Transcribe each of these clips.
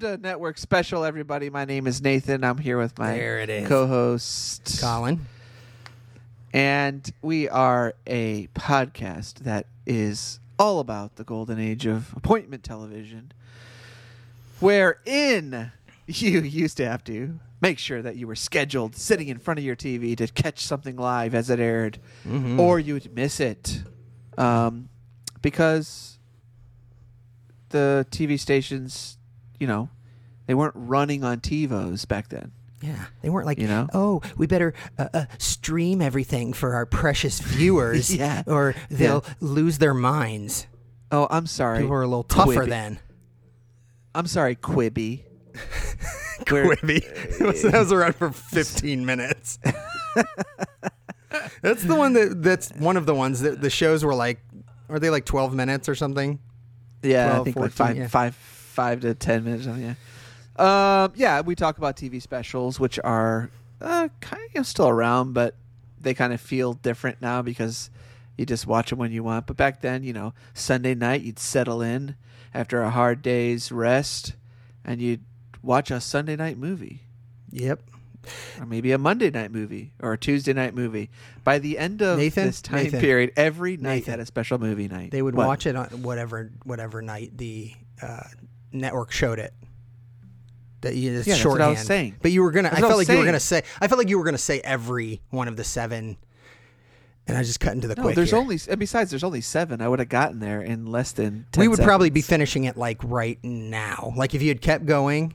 Welcome to Network Special, everybody. My name is Nathan. I'm here with my There it is. co-host, Colin. and we are a podcast that is all about the golden age of appointment television, wherein you used to have to make sure that you were scheduled sitting in front of your TV to catch something live as it aired, Mhm. or you would miss it um, because the TV stations, you know, they weren't running on TiVos back then. Yeah, they weren't like, You know? oh, we better uh, uh, stream everything for our precious viewers, Yeah. or they'll lose their minds. Oh, I'm sorry. People were a little tougher Quibi. then. I'm sorry, Quibi. Where- Quibi. that was around for 15 minutes. that's the one that that's one of the ones that the shows were like are they like 12 minutes or something? Yeah, I 12, think like five, yeah. five, five to ten minutes. Yeah. Um, yeah, we talk about TV specials, which are uh, kind of still around, but they kind of feel different now because you just watch them when you want. But back then, you know, Sunday night you'd settle in after a hard day's rest, and you'd watch a Sunday night movie. Yep. or maybe a Monday night movie or a Tuesday night movie. By the end of Nathan? this time Nathan? period, every night Nathan. had a special movie night. They would What? watch it on whatever whatever night the uh, network showed it. That you just Yeah, that's what I was saying. But you were gonna. That's I felt like you were gonna say. I felt like you were gonna say every one of the seven. And I just cut into the No, quick. there's here. only and besides there's only seven. I would have gotten there in less than. 10 we would probably be finishing it like right now. Like if you had kept going,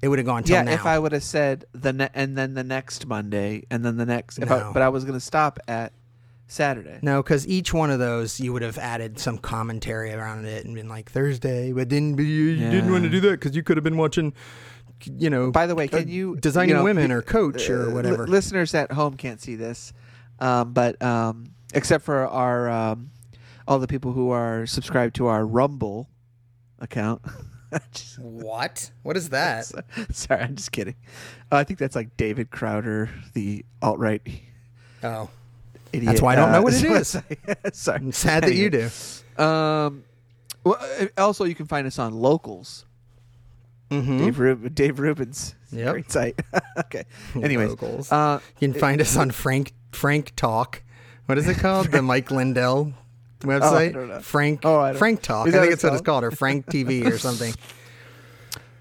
it would have gone till Yeah, now. if I would have said the ne- and then the next Monday and then the next, if I, but I was going to stop at Saturday. no, because each one of those you would have added some commentary around it and been like Thursday, but didn't you, you didn't want to do that because you could have been watching, you know. By the way, uh, can you designing you know, women or coach uh, or li- whatever? listeners at home can't see this, um, but um, except for our um, all the people who are subscribed to our Rumble account. Just- what? What is that? Sorry, I'm just kidding. Uh, I think that's like David Crowder, the alt right Oh, idiot. That's why I don't know uh, what it is. Sorry, I'm sad that you do. Um, well, uh, also you can find us on locals. Mm-hmm. Dave, Rub- Dave Rubin's, Yep. great site. okay. Anyways, Locals. uh, You can find us on Frank Frank Talk. What is it called? the Mike Lindell website. don't know. Frank Oh, Frank Talk. I think it's what it's it's called, or Frank TV or something.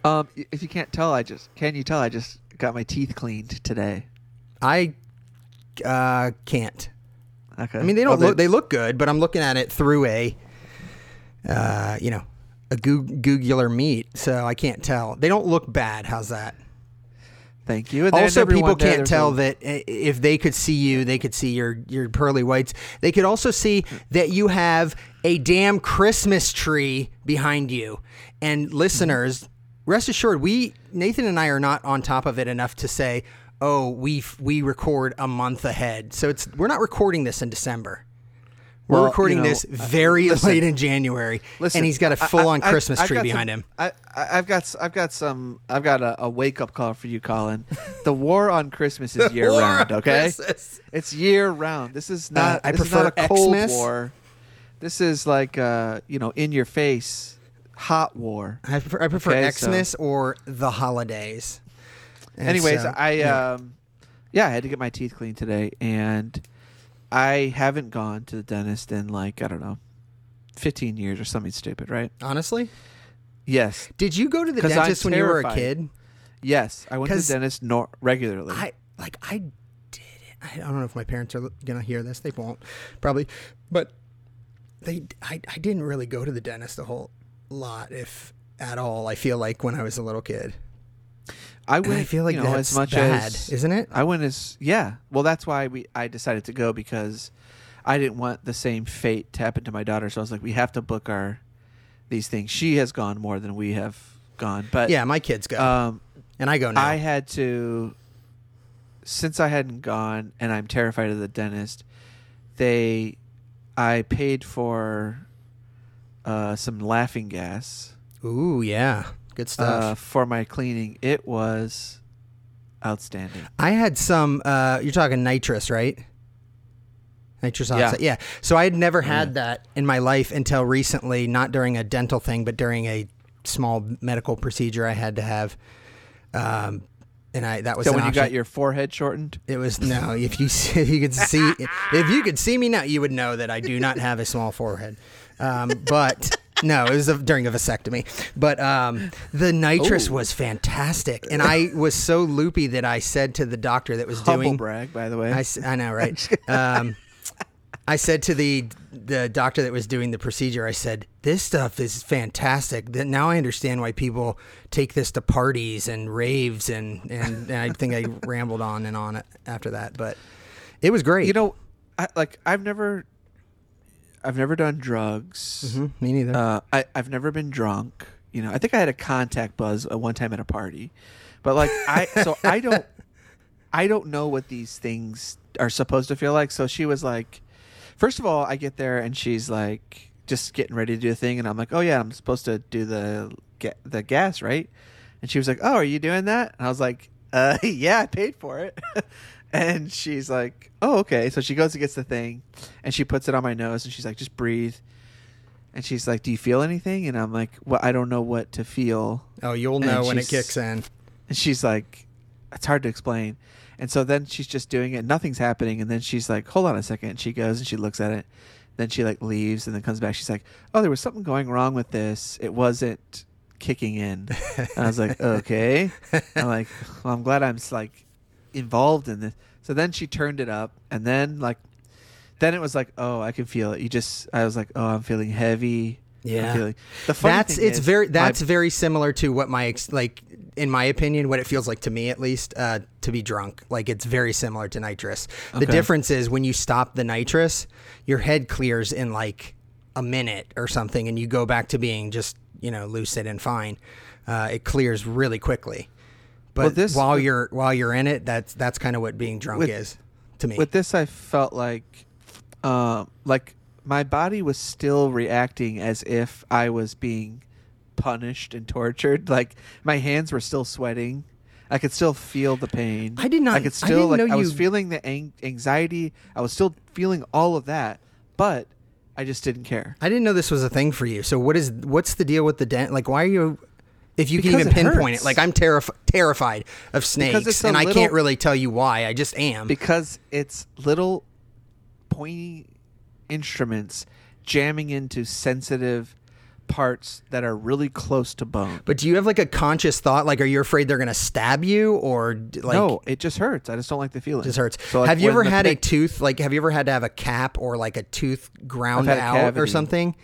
um, if you can't tell, I just can you tell I just got my teeth cleaned today. I uh, can't. Okay. I mean, they don't look. They look good, but I'm looking at it through a, uh, you know, a goog- Googler meat, so I can't tell. They don't look bad. How's that? Thank you. And also, people can't tell that if they could see you, they could see your your pearly whites. They could also see that you have a damn Christmas tree behind you. And listeners, rest assured, we Nathan and I are not on top of it enough to say, "Oh, we f- we record a month ahead." So it's we're not recording this in December. We're Well, recording you know, this uh, very listen. late in January, Listen, and he's got a full on I- I- Christmas I've tree behind some- him. I, I, I've got, I've got some, I've got a, a wake up call for you, Colin. The war on Christmas is year-round. Okay, it's year round. This is not. I prefer not a cold Xmas. war. This is like, uh, you know, in your face, hot war. I prefer, I prefer Okay, so- Xmas or the holidays. And Anyways, so, I yeah. um, yeah, I had to get my teeth cleaned today, and I haven't gone to the dentist in like I don't know, fifteen years or something stupid, right? honestly, Yes, did you go to the 'Cause I'm dentist when you were a kid? yes, I went to the dentist nor- regularly. I like I did it. I don't know if my parents are gonna hear this. They won't probably, but they I I didn't really go to the dentist a whole lot, if at all. I feel like when I was a little kid. I went. I feel like you know, that's as much bad, as isn't it? I went as yeah. Well, that's why we I decided to go because I didn't want the same fate to happen to my daughter. So I was like, we have to book our these things. She has gone more than we have gone, but Yeah, my kids go, Um, and I go now. I had to since I hadn't gone and I'm terrified of the dentist. They, I paid for uh, some laughing gas Ooh, yeah, good uh, stuff. for my cleaning. It was outstanding. I had some. Uh, you're talking nitrous, right? Nitrous Yeah. oxide. Yeah. So I had never had that in my life until recently, not during a dental thing, but during a small medical procedure I had to have. Um, and I that was So when you option. got your forehead shortened, It was no. If you see, if you could see if you could see me now, you would know that I do not have a small forehead. Um, but no, it was a, during a vasectomy. But um, the nitrous Ooh. was fantastic, and I was so loopy that I said to the doctor that was humble doing. brag, by the way. I, I know, right? Um, I said to the the doctor that was doing the procedure, I said, "This stuff is fantastic. That now I understand why people take this to parties and raves and and, and I think I rambled on and on after that, but it was great. you know, I, like I've never, I've never done drugs. Mhm, me neither. Uh, I I've never been drunk. You know, I think I had a contact buzz at one time at a party, but like I so I don't I don't know what these things are supposed to feel like. So she was like, first of all, I get there and she's like just getting ready to do a thing, and I'm like, oh yeah, I'm supposed to do the ga- the gas, right? And she was like, oh, are you doing that? And I was like, uh, yeah, I paid for it. and she's like, oh, okay. So she goes and gets the thing, and she puts it on my nose, and she's like, just breathe. And she's like, "Do you feel anything?" And I'm like, "Well, I don't know what to feel." oh, you'll and know when it kicks in. And she's like, "It's hard to explain." And so then she's just doing it. Nothing's happening. And then she's like, "Hold on a second. And she goes and she looks at it. Then she like leaves and then comes back. She's like, "Oh, there was something going wrong with this. It wasn't kicking in." and I was like, "Okay." I'm like, "Well, I'm glad I'm like involved in this." So then she turned it up, and then like, then it was like, "Oh, I can feel it." You just, I was like, "Oh, I'm feeling heavy." Yeah. feeling- The That's it's is, very my- that's very similar to what my ex, like in my opinion what it feels like to me at least uh, to be drunk. Like it's very similar to nitrous. The difference is when you stop the nitrous, your head clears in like a minute or something, and you go back to being just you know lucid and fine. Uh, it clears really quickly. But Well, this- while you're while you're in it, that's that's kind of what being drunk With- is to me. with this i felt like um like my body was still reacting as if i was being punished and tortured like my hands were still sweating i could still feel the pain I did not- i could I still didn't like know i was you- feeling the ang- anxiety i was still feeling all of that but i just didn't care I didn't know this was a thing for you. So what is what's the deal with the dent? Like why are you if you can even pinpoint hurts. it, like I'm terrif- terrified of snakes, and I can't really tell you why. I just am. because it's little pointy instruments jamming into sensitive parts that are really close to bone but do you have like a conscious thought? Like, are you afraid they're gonna stab you, or like no, it just hurts. I just don't like the feeling. it just hurts? So, like, have you ever had a tooth? Like, have you ever had to have a cap or like a tooth ground had a out or something?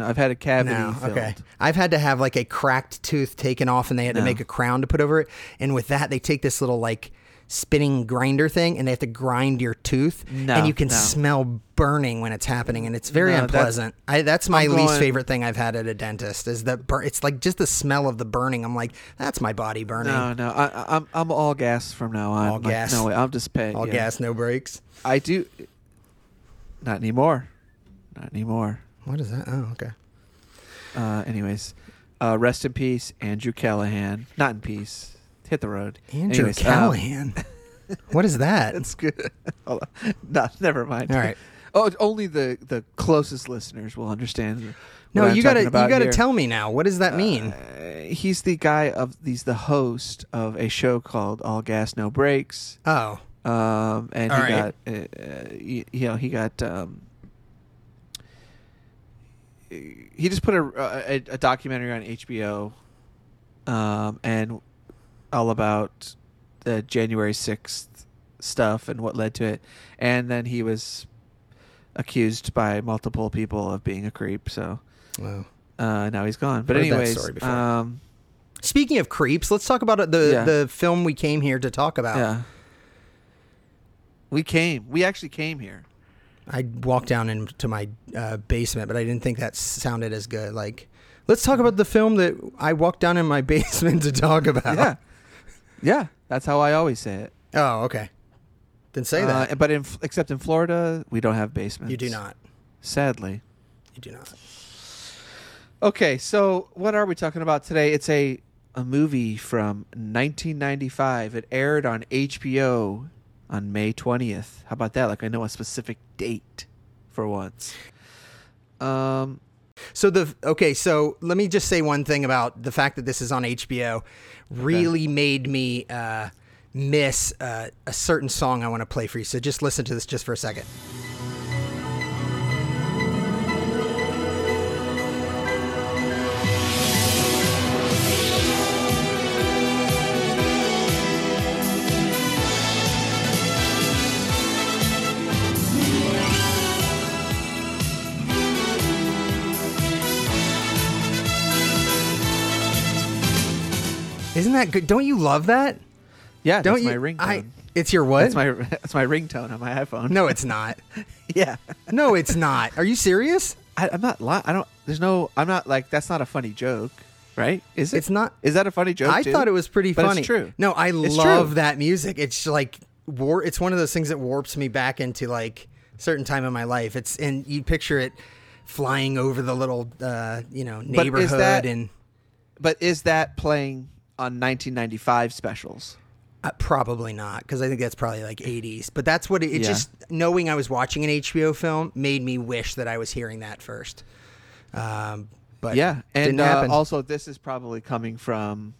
No, I've had a cavity. No, filled. okay. I've had to have like a cracked tooth taken off, and they had to make a crown to put over it. And with that, they take this little like spinning grinder thing, and they have to grind your tooth, No, and you can no. smell burning when it's happening, and it's very No, that's- unpleasant. I, that's my I'm least going- favorite thing I've had at a dentist is the bur- It's like just the smell of the burning. I'm like, that's my body burning. No, no, I, I- I'm I'm all gas from now on. All Like, gas. No, I'm just paying. All yeah. gas, no brakes. I do. Not anymore. Not anymore. What is that? Oh, okay. Uh, anyways, uh, rest in peace, Andrew Callaghan. Not in peace. Hit the road. Andrew Anyways, um, Callaghan. what is that? It's good. Hold on. No, never mind. All right. Oh, only the the closest listeners will understand. No, what I'm you gotta talking you gotta here. tell me now. What does that mean? Uh, he's the guy of he's the host of a show called All Gas No Brakes. oh, Um, and All he right. got uh, uh, you, you know he got um, he just put a, a a documentary on HBO, um, and all about the January sixth stuff and what led to it, and then he was accused by multiple people of being a creep. So well. uh, now he's gone. But Heard anyways, um, Speaking of creeps, let's talk about the Yeah. the film we came here to talk about. yeah, we came. We actually came here. I walked down into my uh, basement, but I didn't think that sounded as good. Like, let's talk about the film that I walked down in my basement to talk about. Yeah, yeah. That's how I always say it. Oh, okay. Then say Uh, that. but in except in Florida, we don't have basements. You do not. Sadly. You do not. Okay, so what are we talking about today? It's a a movie from 1995. It aired on HBO on May 20th. How about that? Like I know a specific date for once. Um So the okay, so let me just say one thing about the fact that this is on HBO. Really made me uh, miss uh, a certain song I want to play for you. So just listen to this just for a second. That good? Don't you love that? Yeah, Don't that's you? my ringtone. I, it's your what? that's my that's my ringtone on my iPhone. no, it's not. yeah, No, it's not. Are you serious? I, I'm not. Li- I don't. There's no. I'm not like. That's not a funny joke, right? Is it? It's not. Is that a funny joke? I too? thought it was pretty But it's funny. true. No, I It's love true. that music. It's like war. It's one of those things that warps me back into like certain time in my life. It's and you picture it flying over the little uh, you know is neighborhood that- and But is that playing on 1995 specials? uh, probably not because I think that's probably like 80s. But that's what it, it Yeah. just knowing I was watching an HBO film made me wish that I was hearing that first. Um, but yeah, and uh, also this is probably coming from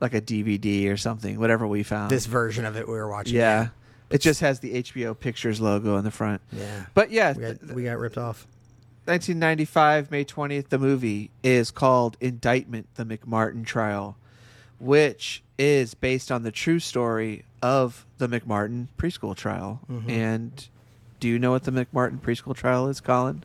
like a DVD or something. Whatever we found. this version of it we were watching. yeah, it just has the HBO Pictures logo on the front. yeah. But yeah, We got, we got ripped off. 1995, May 20th, the movie is called Indictment The McMartin Trial, which is based on the true story of the McMartin preschool trial. Mm-hmm. And do you know what the McMartin preschool trial is, Colin?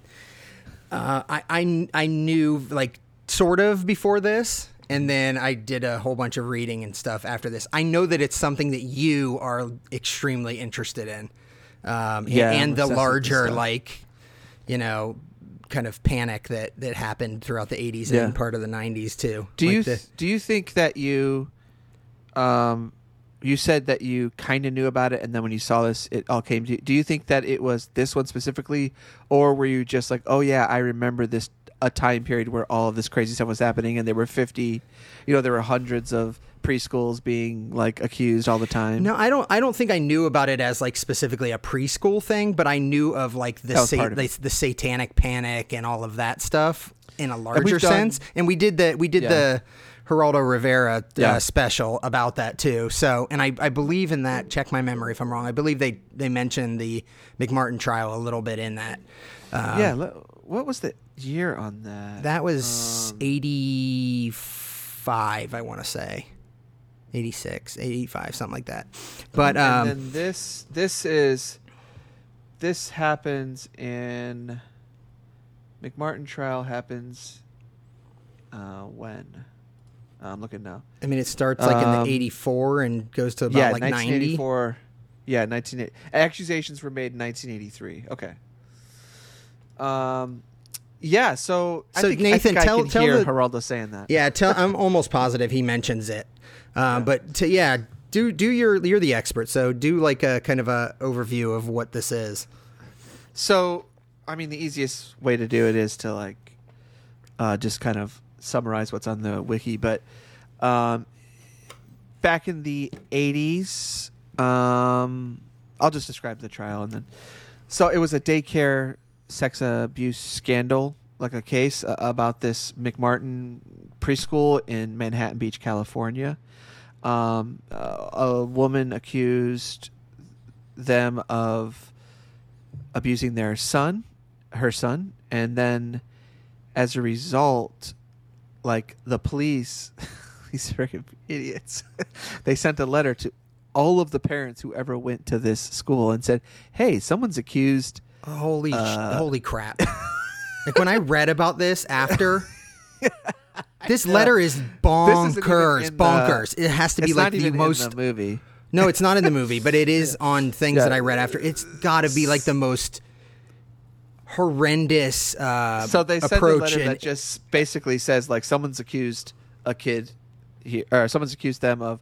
Uh, I, I I knew like sort of before this, and then I did a whole bunch of reading and stuff after this. I know that it's something that you are extremely interested in, um, Yeah, I'm and the obsessed with this larger like, you know, kind of panic that that happened throughout the '80s Yeah. and part of the '90s too. Do Like you the- do you think that you um you said that you kind of knew about it and then when you saw this it all came to you. Do you think that it was this one specifically or were you just like, "Oh yeah, I remember this a time period where all of this crazy stuff was happening and there were 50, you know, there were hundreds of preschools being like accused all the time." No, I don't. I don't think I knew about it as like specifically a preschool thing, but I knew of like the sa- of the, the satanic panic and all of that stuff in a larger done- sense. And we did the we did Yeah. the Geraldo Rivera Yeah. uh, special about that too. So, and I, I believe in that. Check my memory if I'm wrong. I believe they they mentioned the McMartin trial a little bit in that. Uh, yeah, what was the year on that? that was Um, 85, I want to say. 86, 85, something like that. But and um, then this this is this happens in McMartin trial happens uh, when I'm looking now. I mean, it starts like in Um, the 84 and goes to about yeah, like 90. Yeah, 1980. Accusations were made in 1983. Okay. Um, yeah. So, I So, think, Nathan, tell- tell hear the- Geraldo saying that. Yeah, tell, I'm almost positive he mentions it. Uh, But to, yeah, do do your you're the expert, so do like a kind of a overview of what this is. So, I mean, the easiest way to do it is to like uh, just kind of summarize what's on the wiki. But um, back in the '80s, um, I'll just describe the trial and then. So it was a daycare sex abuse scandal, like a case uh, about this McMartin preschool in Manhattan Beach, California. Um, uh, a woman accused them of abusing their son, her son, and then as a result, like the police, these freaking idiots, they sent a letter to all of the parents who ever went to this school and said, "Hey, someone's accused." Holy Uh, holy crap! like when I read about this after. This letter is This bonkers, the- bonkers. It has to be like the most the movie. No, it's not in the movie, but it is on things Yeah. that I read after. It's got to be like the most horrendous uh, So they sent a approach. letter and- that just basically says like someone's accused a kid, here, or someone's accused them of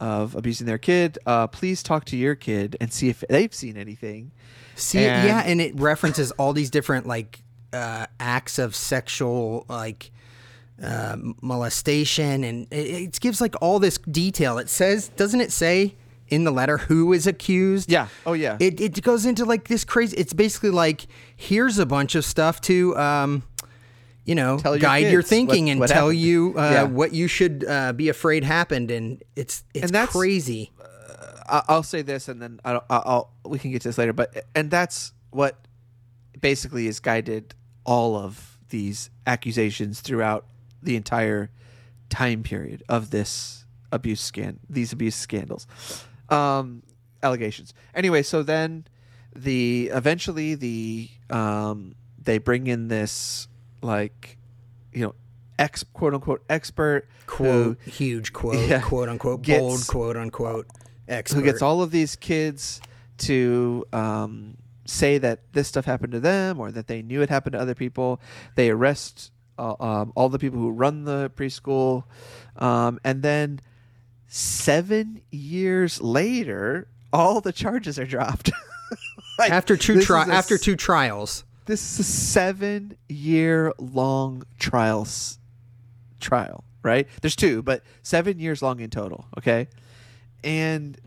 of abusing their kid. Uh, please talk to your kid and see if they've seen anything. See, and- yeah, and it references all these different like uh, acts of sexual like uh, molestation, and it, it gives like all this detail. It says, doesn't it say in the letter who is accused? Yeah. Oh yeah. It it goes into like this crazy. It's basically like here's a bunch of stuff to um, you know, your guide your thinking what- and what tell happened. you uh, Yeah. what you should uh, be afraid happened, and it's it's And that's- crazy. I- I'll say this, and then I'll, I'll, I'll we can get to this later. But and that's what basically has guided all of these accusations throughout the entire time period of this abuse scan, these abuse scandals, um, allegations. Anyway, so then the eventually the um, they bring in this like you know ex quote unquote expert Quote, who huge quote, Yeah. quote unquote, Gets- bold quote unquote, expert. who gets all of these kids to um, say that this stuff happened to them or that they knew it happened to other people. They arrest uh, um, all the people who run the preschool, um, and then seven years later, all the charges are dropped. Like, after two tri- after two trials. This is a seven year long trials trial right? There's two but seven years long in total okay? And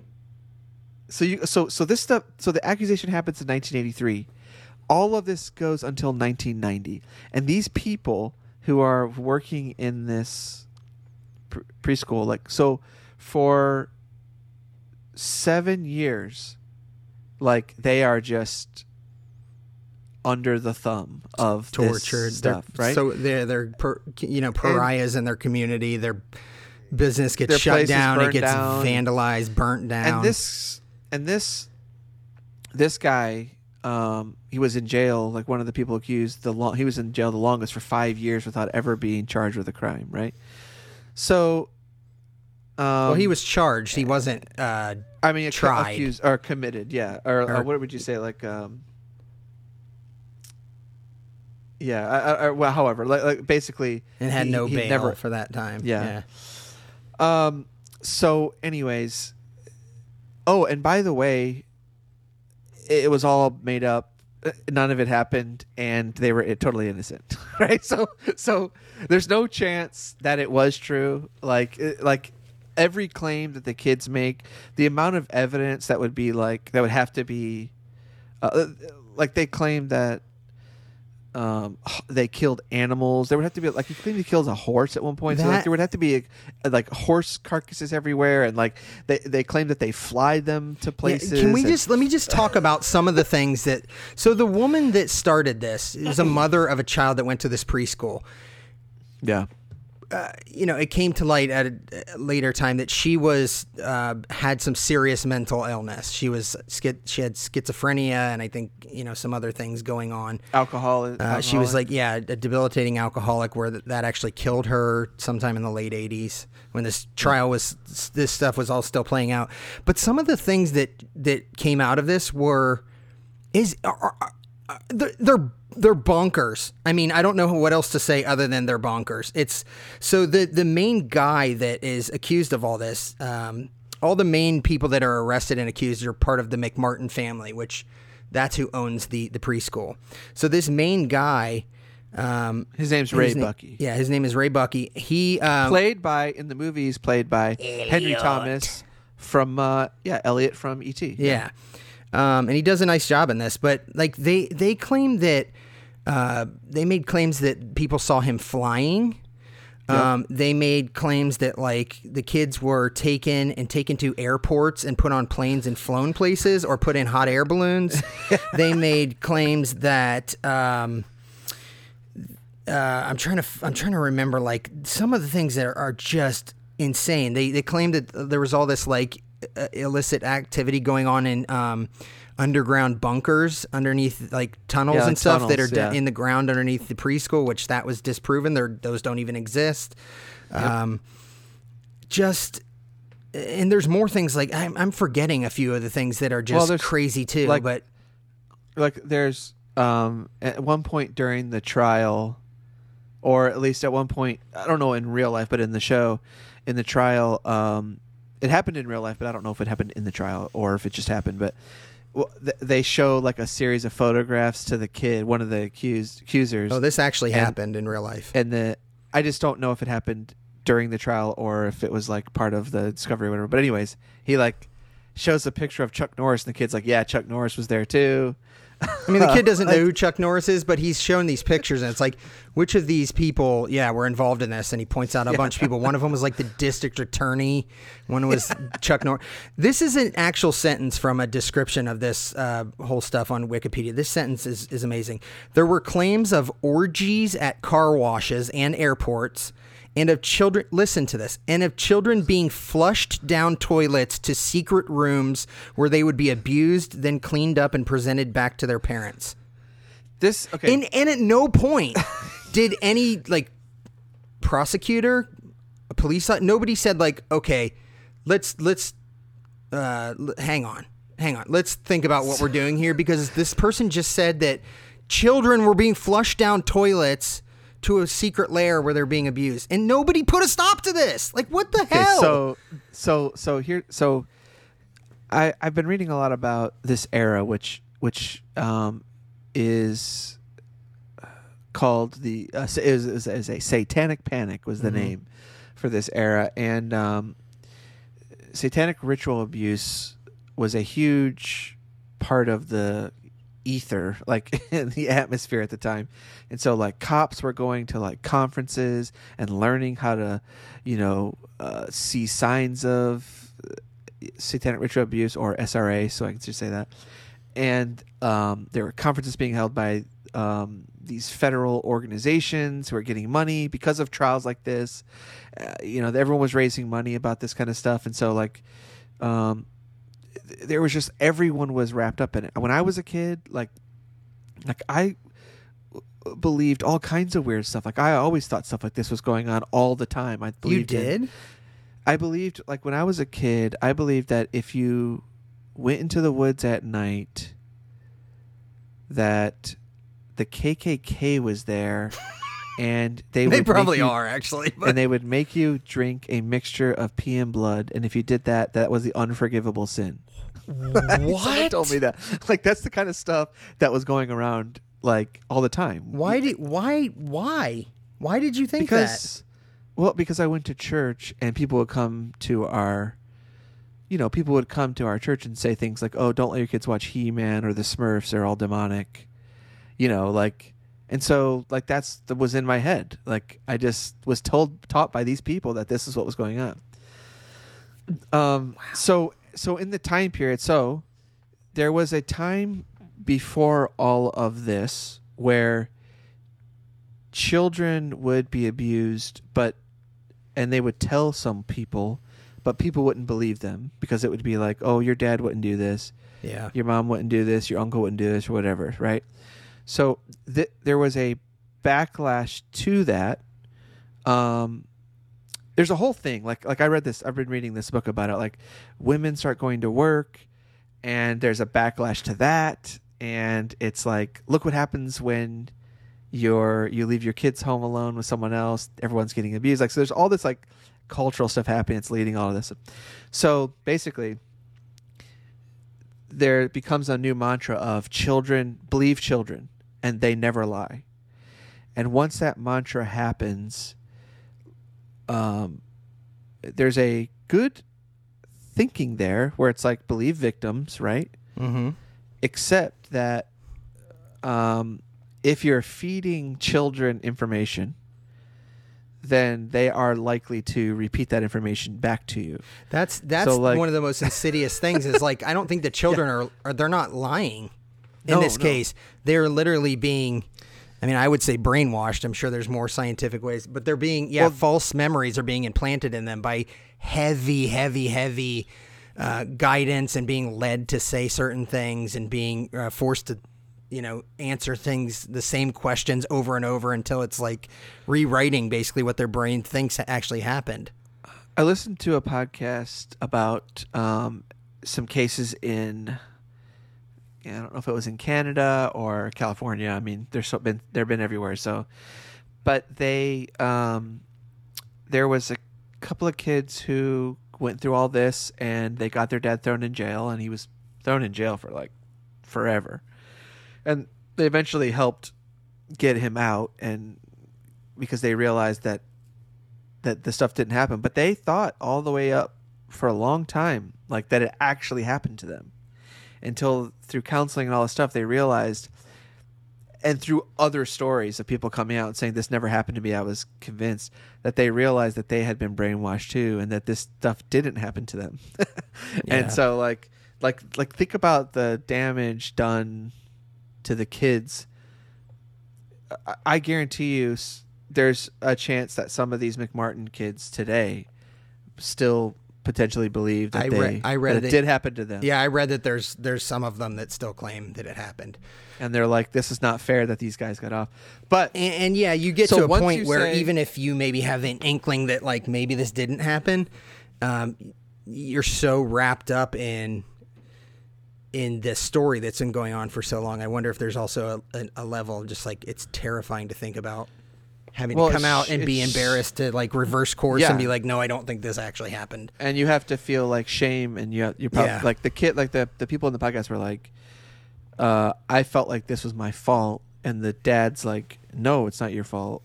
so you so so this stuff so the accusation happens in 1983 all of this goes until 1990 and these people who are working in this pre- preschool like so for seven years like they are just under the thumb of tortured stuff they're, right So they're they're per, you know pariahs in their community. Their business gets Their shut down. It gets down. vandalized, burnt down. and this and this this guy um he was in jail like one of the people accused the long he was in jail the longest for five years without ever being charged with a crime right so um well, he was charged. He wasn't. Uh, i mean tried. accused or committed yeah or, or, Or- what would you say like um yeah I, I, well however like, like basically and had he- no bail never for that time. Yeah. Um. So, anyways, oh, and by the way, it was all made up. None of it happened, and they were totally innocent, right? So, so there's no chance that it was true. Like, like every claim that the kids make, the amount of evidence that would be like that would have to be, uh, like they claim that um, they killed animals. There would have to be like he claimed he killed a horse at one point. so like there would have to be uh, like horse carcasses everywhere, and like they they claim that they fly them to Yeah, places. Can we and- just let me just talk about some of the things that? So the woman that started this is a mother of a child that went to this preschool. yeah you know, it came to light at a a later time that she was uh, had some serious mental illness. She was she had schizophrenia and I think you know some other things going on. alcohol. Uh, she was like, yeah, a debilitating alcoholic, where th- that actually killed her sometime in the late '80s when this trial was this stuff was all still playing out. But some of the things that that came out of this were is are, are, are- they're, they're they're bonkers. I mean, I don't know what else to say other than they're bonkers. It's so the the main guy that is accused of all this. Um, all the main people that are arrested and accused are part of the McMartin family, which that's who owns the the preschool. So this main guy, um, his name's Ray his na- Buckey. Yeah, his name is Ray Buckey. He um, Played by in the movies, played by Henry Thomas from uh, yeah Elliot from ET. Yeah. Um, and he does a nice job in this, but like they they claim that uh, they made claims that people saw him flying. Um, they made claims that like the kids were taken and taken to airports and put on planes and flown places or put in hot air balloons. they made claims that um, uh, I'm trying to I'm trying to remember like some of the things that are, are just insane. They they claimed that there was all this like uh, illicit activity going on in um, underground bunkers underneath like tunnels Yeah, and stuff that are tunnels, d- yeah. in the ground underneath the preschool, which that was disproven. There those don't even exist. Um, just and there's more things like I'm, I'm forgetting a few of the things that are just there's, crazy too. like- but like there's um at one point during the trial or at least at one point i don't know in real life but in the show in the trial um it happened in real life but i don't know if it happened in the trial or if it just happened but well, they show like a series of photographs to the kid one of the accused accusers oh, this actually and- happened in real life. and the I just don't know if it happened during the trial or if it was like part of the discovery or whatever. But anyways, he like shows a picture of Chuck Norris and the kid's like, Yeah, Chuck Norris was there too. I mean, the kid doesn't know who Chuck Norris is, but he's shown these pictures, and it's like, which of these people, yeah, were involved in this? And he points out a bunch of people. One of them was like the district attorney. One was Chuck Norris. This is an actual sentence from a description of this uh, whole stuff on Wikipedia. This sentence is, is amazing. There were claims of orgies at car washes and airports and of children listen to this and of children being flushed down toilets to secret rooms where they would be abused then cleaned up and presented back to their parents This okay. and and at no point did any like prosecutor a police nobody said like okay let's let's uh hang on hang on let's think about what we're doing here because this person just said that children were being flushed down toilets to a secret lair where they're being abused. And nobody put a stop to this. Like what the Okay, hell? so so so here so I I've been reading a lot about this era which which um is uh, called the uh, is, is, is a satanic panic was the name for this era. And um satanic ritual abuse was a huge part of the ether like in the atmosphere at the time. And so like cops were going to like conferences and learning how to you know uh, see signs of uh, satanic ritual abuse or sra so i can just say that. And um, there were conferences being held by um, these federal organizations who are getting money because of trials like this. Uh, you know, everyone was raising money about this kind of stuff, and so like, um, there was just everyone was wrapped up in it. When I was a kid, like, like I believed all kinds of weird stuff. Like I always thought stuff like this was going on all the time. I you believed in- did I believed like when I was a kid, I believed that if you went into the woods at night that the KKK was there and they they would probably you, are actually but and they would make you drink a mixture of pee and blood and if you did that that was the unforgivable sin. Someone what told me that. Like that's the kind of stuff that was going around like all the time. why did why why why did you think that because well because i went to church and people would come to our you know people would come to our church and say things like oh don't let your kids watch he-man or the smurfs they're all demonic you know like and so like that's that was in my head. Like i just was told taught by these people that this is what was going on. Um so so in the time period so there was a time before all of this where children would be abused but and they would tell some people but people wouldn't believe them because it would be like oh your dad wouldn't do this. Yeah. Your mom wouldn't do this. Your uncle wouldn't do this or whatever right so th- there was a backlash to that. Um there's a whole thing like like i read this i've been reading this book about it like women start going to work and there's a backlash to that. And it's like look what happens when you're you leave your kids home alone with someone else everyone's getting abused. Like so there's all this like cultural stuff happening it's leading all of this. So basically there becomes a new mantra of children believe children and they never lie and once that mantra happens um there's a good thinking there where it's like believe victims right mm-hmm except that um, if you're feeding children information, then they are likely to repeat that information back to you. That's that's So, like- one of the most insidious things. Is like I don't think the children are, are they're not lying. In No, this no. case, they're literally being. I mean, I would say brainwashed. I'm sure there's more scientific ways, but they're being yeah, Well- false memories are being implanted in them by heavy, heavy, heavy uh, guidance and being led to say certain things and being uh, forced to you know answer things the same questions over and over until it's like rewriting basically what their brain thinks actually happened. I listened to a podcast about um, some cases in. I don't know if it was in Canada or California. I mean, there's so been they've been everywhere. So, but they um, there was a couple of kids who went through all this and they got their dad thrown in jail, and he was thrown in jail for like forever, and they eventually helped get him out, and because they realized that that the stuff didn't happen, but they thought all the way up for a long time like that it actually happened to them. Until through counseling and all this stuff they realized and through other stories of people coming out and saying this never happened to me, I was convinced that they realized that they had been brainwashed too, and that this stuff didn't happen to them. Yeah. And so, like, like, like, think about the damage done to the kids. I, I guarantee you, there's a chance that some of these McMartin kids today still potentially believe that I they re- I read that it that- did happen to them. Yeah, I read that there's there's some of them that still claim that it happened. and they're like, "This is not fair that these guys got off." But And, and yeah, you get So to a point where say- even if you maybe have an inkling that like maybe this didn't happen, um, you're so wrapped up in in this story that's been going on for so long. I wonder if there's also a, a, a level of just like it's terrifying to think about having Well, to come out and be embarrassed to like reverse course Yeah. and be like, no, I don't think this actually happened. and you have to feel like shame and you you're probably Yeah. like the kid like the the people in the podcast were like uh I felt like this was my fault and the dad's like no it's not your fault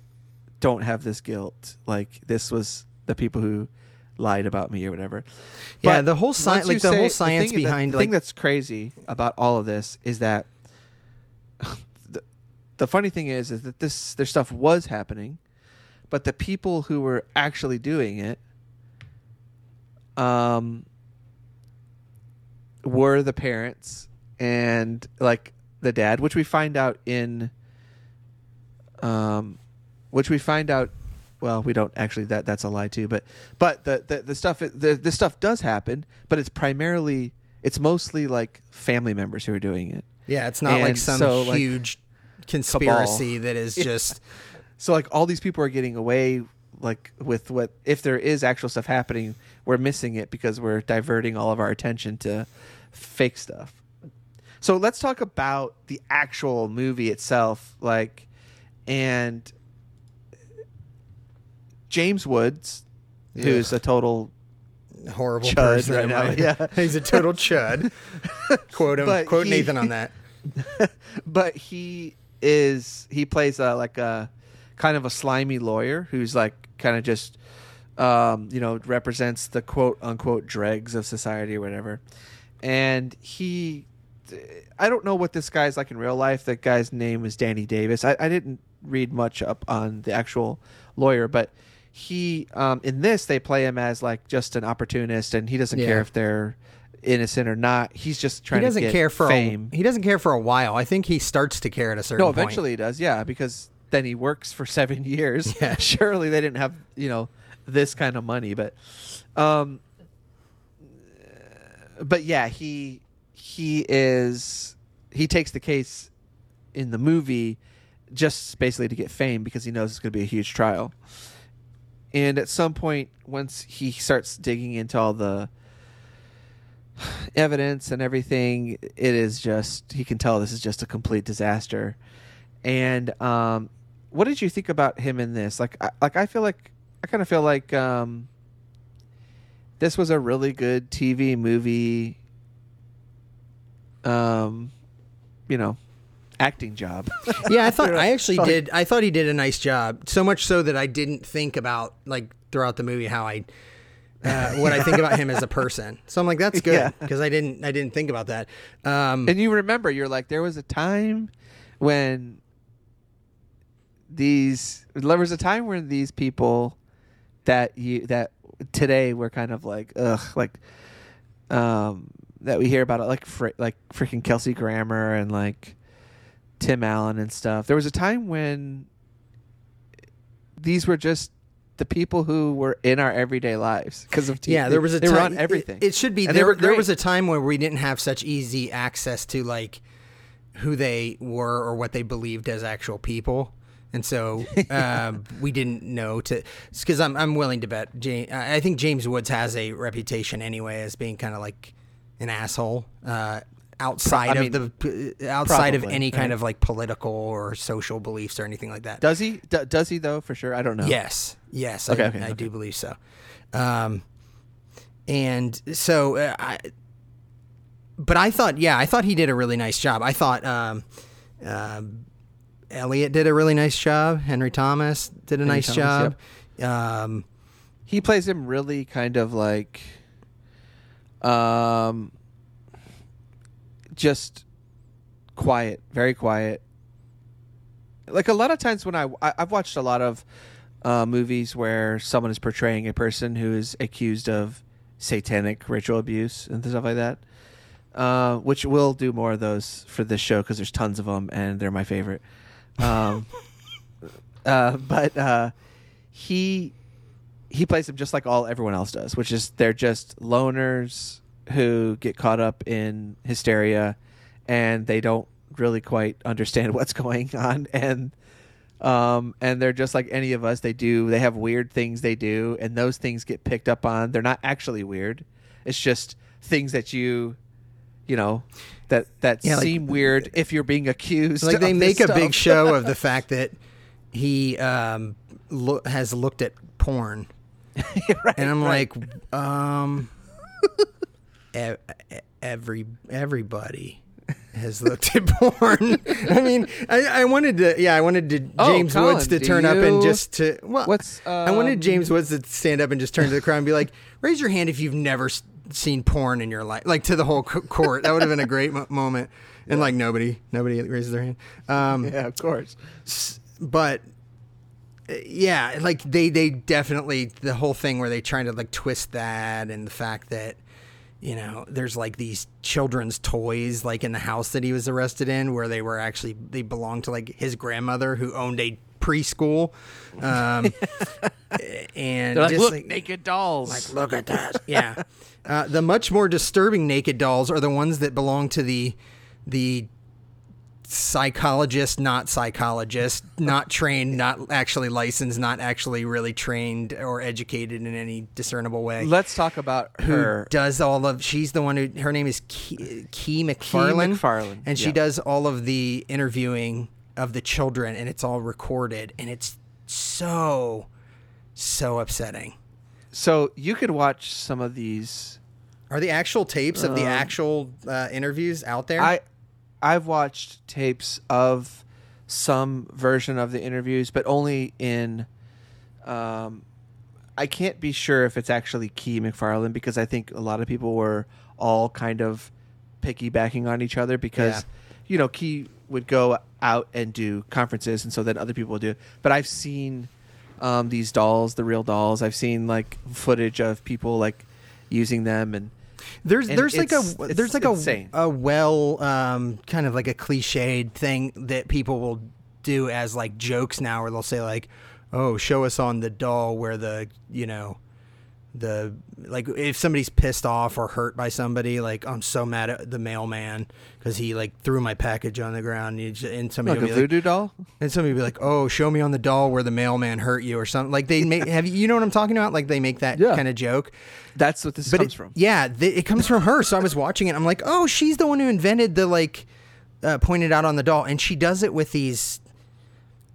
don't have this guilt like this was the people who lied about me or whatever Yeah, But the whole science, like, the whole say- science thing, behind, the like- thing that's crazy about all of this is that the, funny thing is is that this their stuff was happening but the people who were actually doing it um were the parents and like the dad which we find out in um which we find out well we don't actually that that's a lie too but but the the, the stuff the, the stuff does happen but it's primarily it's mostly like family members who are doing it. Yeah, it's not like some so, huge conspiracy that is Yeah. just so like all these people are getting away like with what if there is actual stuff happening we're missing it because we're diverting all of our attention to fake stuff so let's talk about the actual movie itself like and james woods who's a total horrible Chud person. right now, yeah. he's a total chud. quote him. But quote he- Nathan on that. but he is he plays a like a kind of a slimy lawyer who's like kind of just um, you know represents the quote unquote dregs of society or whatever. And he i don't know what this guy's like in real life. The guy's name is danny davis. I, I didn't read much up on the actual lawyer but he um, in this they play him as like just an opportunist and he doesn't Yeah. care if they're innocent or not he's just trying He doesn't to get care for fame A, he doesn't care for a while. I think he starts to care at a certain no, point. eventually he does. Yeah, because then he works for seven years. Yeah. Surely they didn't have you know this kind of money, but, um, but yeah, he he is he takes the case in the movie just basically to get fame because he knows it's going to be a huge trial. And at some point, once he starts digging into all the evidence and everything, it is just he can tell this is just a complete disaster. And um, what did you think about him in this? Like, I, like I feel like I kind of feel like um, this was a really good TV movie. Um, you know, acting job. yeah, I thought I actually did. I thought he did a nice job. So much so that I didn't think about like throughout the movie how I uh, what I think about him as a person. So I'm like, that's good Yeah. because I didn't I didn't think about that. Um, and you remember, you're like, there was a time when these there was a time when these people that you that today we're kind of like ugh like um that we hear about it like fr- like freaking Kelsey Grammer and like Tim Allen and stuff. There was a time when these were just the people who were in our everyday lives because of TV. yeah, there was a they time. were on everything. It, it should be And there. There was a time where we didn't have such easy access to like who they were or what they believed as actual people. And so um, we didn't know to because I'm I'm willing to bet. I think James Woods has a reputation anyway as being kind of like an asshole uh, outside I of the outside probably, of any kind right? of like political or social beliefs or anything like that. does he? D- does he though? For sure, I don't know. Yes, yes, Okay, I, okay, I okay. do believe so. Um, and so uh, I, but I thought, yeah, I thought he did a really nice job. I thought um, um Elliot did a really nice job. Henry Thomas did a Henry nice Thomas, job. Um, he plays him really kind of like um just quiet, very quiet. Like a lot of times when I, I I've watched a lot of uh, movies where someone is portraying a person who is accused of satanic ritual abuse and stuff like that. Uh, which we'll do more of those for this show because there's tons of them and they're my favorite. Um, uh, but uh, he he plays them just like all everyone else does, which is they're just loners who get caught up in hysteria and they don't really quite understand what's going on. And um and they're just like any of us they do they have weird things they do and those things get picked up on. They're not actually weird. It's just things that you you know that that Yeah, like- seem weird if you're being accused like they make this a big show of the fact that he um, lo- has looked at porn, Right, and I'm right. like, um, every everybody has looked at porn. I mean, I, I wanted to, yeah, I wanted to Oh, James Colin, Woods to turn up and just to well, What's, I wanted um, James Woods to stand up and just turn to the crowd and be like, raise your hand if you've never seen porn in your life, like to the whole court. That would have been a great mo- moment. And like nobody, nobody raises their hand. Um, yeah of course but uh, yeah, like they they definitely the whole thing where they trying to like twist that and the fact that you know there's like these children's toys like in the house that he was arrested in where they were actually they belonged to like his grandmother who owned a preschool um and They're like, just look like, naked dolls like, look at that. yeah. Uh, the much more disturbing naked dolls are the ones that belong to the the psychologist, not psychologist, not trained, not actually licensed, not actually really trained or educated in any discernible way. let's talk about who her does all of? She's the one who. Her name is Kee, Kee MacFarlane. MacFarlane, and she yeah. does all of the interviewing of the children, and it's all recorded, and it's so so upsetting. so you could watch some of these Are the actual tapes of the actual uh, interviews out there? I I've watched tapes of some version of the interviews, but only in um I can't be sure if it's actually Kee MacFarlane because I think a lot of people were all kind of piggybacking on each other because Yeah. you know Kee would go out and do conferences and so then other people would do it. But I've seen um, these dolls, the real dolls. I've seen like footage of people like using them and there's and there's like a there's like a a well um, kind of like a cliched thing that people will do as like jokes now, where they'll say like, "Oh, show us on the doll where the you know." The like if somebody's pissed off or hurt by somebody like i'm so mad at the mailman because he like threw my package on the ground and, you j- and somebody like a be like, voodoo doll. And somebody be like, "Oh, show me on the doll where the mailman hurt you or something." Like they make have you, you know what I'm talking about? Like they make that Yeah. kind of joke. That's what this But comes it, from. yeah, th- it comes from her. So I was watching it. I'm like, "Oh, she's the one who invented the like uh, pointed out on the doll." And she does it with these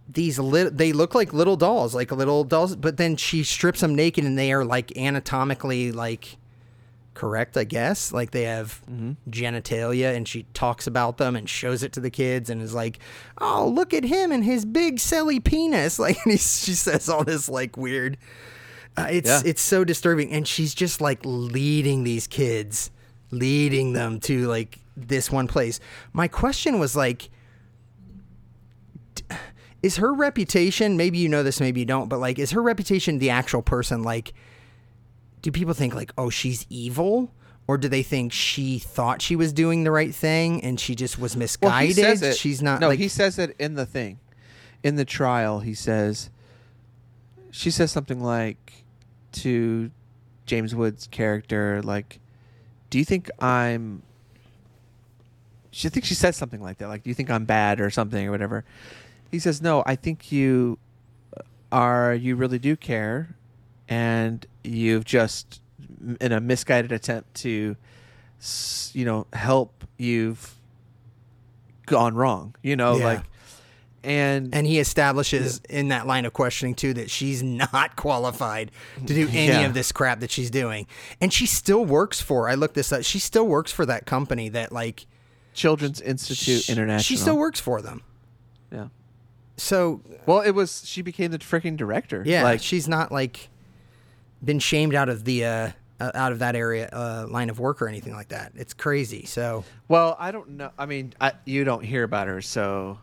these lit they look like little dolls, like little dolls, but then she strips them naked and they are like anatomically like correct, I guess. Like they have genitalia, and she talks about them and shows it to the kids, and is like, "Oh, look at him and his big silly penis!" Like, and he's, she says all this like weird. Uh, it's Yeah. it's so disturbing, and she's just like leading these kids, leading them to like this one place. My question was like. Is her reputation, maybe you know this, maybe you don't, but like, is her reputation the actual person? Like, do people think like, oh, she's evil, or do they think she thought she was doing the right thing and she just was Well, misguided? he says it. She's not. No, like, he says it in the thing, in the trial. He says, she says something like to James Wood's character, like, "Do you think I'm?" She I think she says something like that, like, "Do you think I'm bad or something or whatever?" He says, "No, I think you uh, are. You really do care, and you've just in a misguided attempt to, you know, help. You've gone wrong. You know, Yeah. like." And, and he establishes in that line of questioning too that she's not qualified to do any Yeah. of this crap that she's doing, and she still works for. I looked this up. She still works for that company that like Children's Institute sh- International. She still works for them. Yeah. So Well, it was she became the freaking director. yeah, Like she's not like been shamed out of the uh, uh, out of that area uh, line of work or anything like that. It's crazy. So Well, I don't know. I mean, I, you don't hear about her, so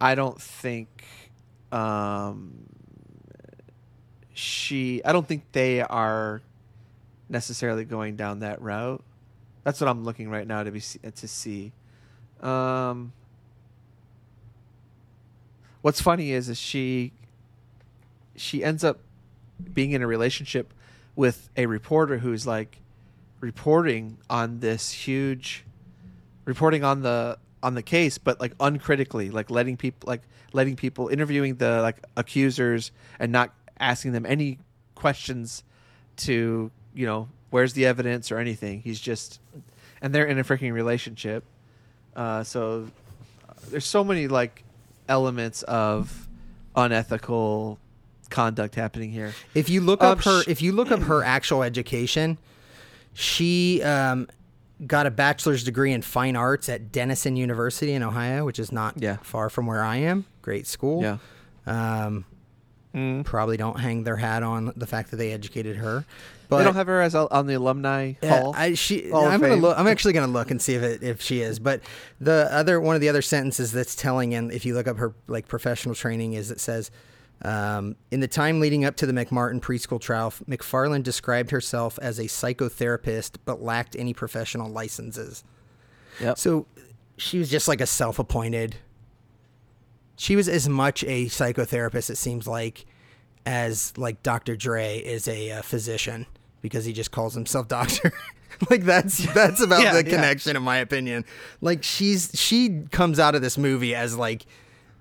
I don't think um, she. I don't think they are necessarily going down that route. That's what I'm looking right now to be to see. Um, what's funny is, is she she ends up being in a relationship with a reporter who's like reporting on this huge reporting on the on the case but like uncritically like letting people like letting people interviewing the like accusers and not asking them any questions to you know where's the evidence or anything. He's just and they're in a freaking relationship. Uh, so there's so many like elements of unethical conduct happening here if you look Um, up her, sh- if you look up her actual education, she um, got a bachelor's degree in fine arts at Denison University in Ohio, which is not Yeah. far from where I am. Great school. yeah Um, mm. probably don't hang their hat on the fact that they educated her. But they don't have her as a, on the alumni Yeah, hall I, she, hall I'm gonna Fame. look. I'm actually gonna look and see if it, if she is. But the other one of the other sentences that's telling, and if you look up her like professional training, is it says, um, in the time leading up to the McMartin preschool trial, MacFarlane described herself as a psychotherapist, but lacked any professional licenses. Yep. So she was just like a self-appointed. She was as much a psychotherapist, it seems like, as like Dr. Dre is a uh, physician because he just calls himself doctor. like that's that's about Yeah, the yeah. connection, in my opinion. Like she's she comes out of this movie as like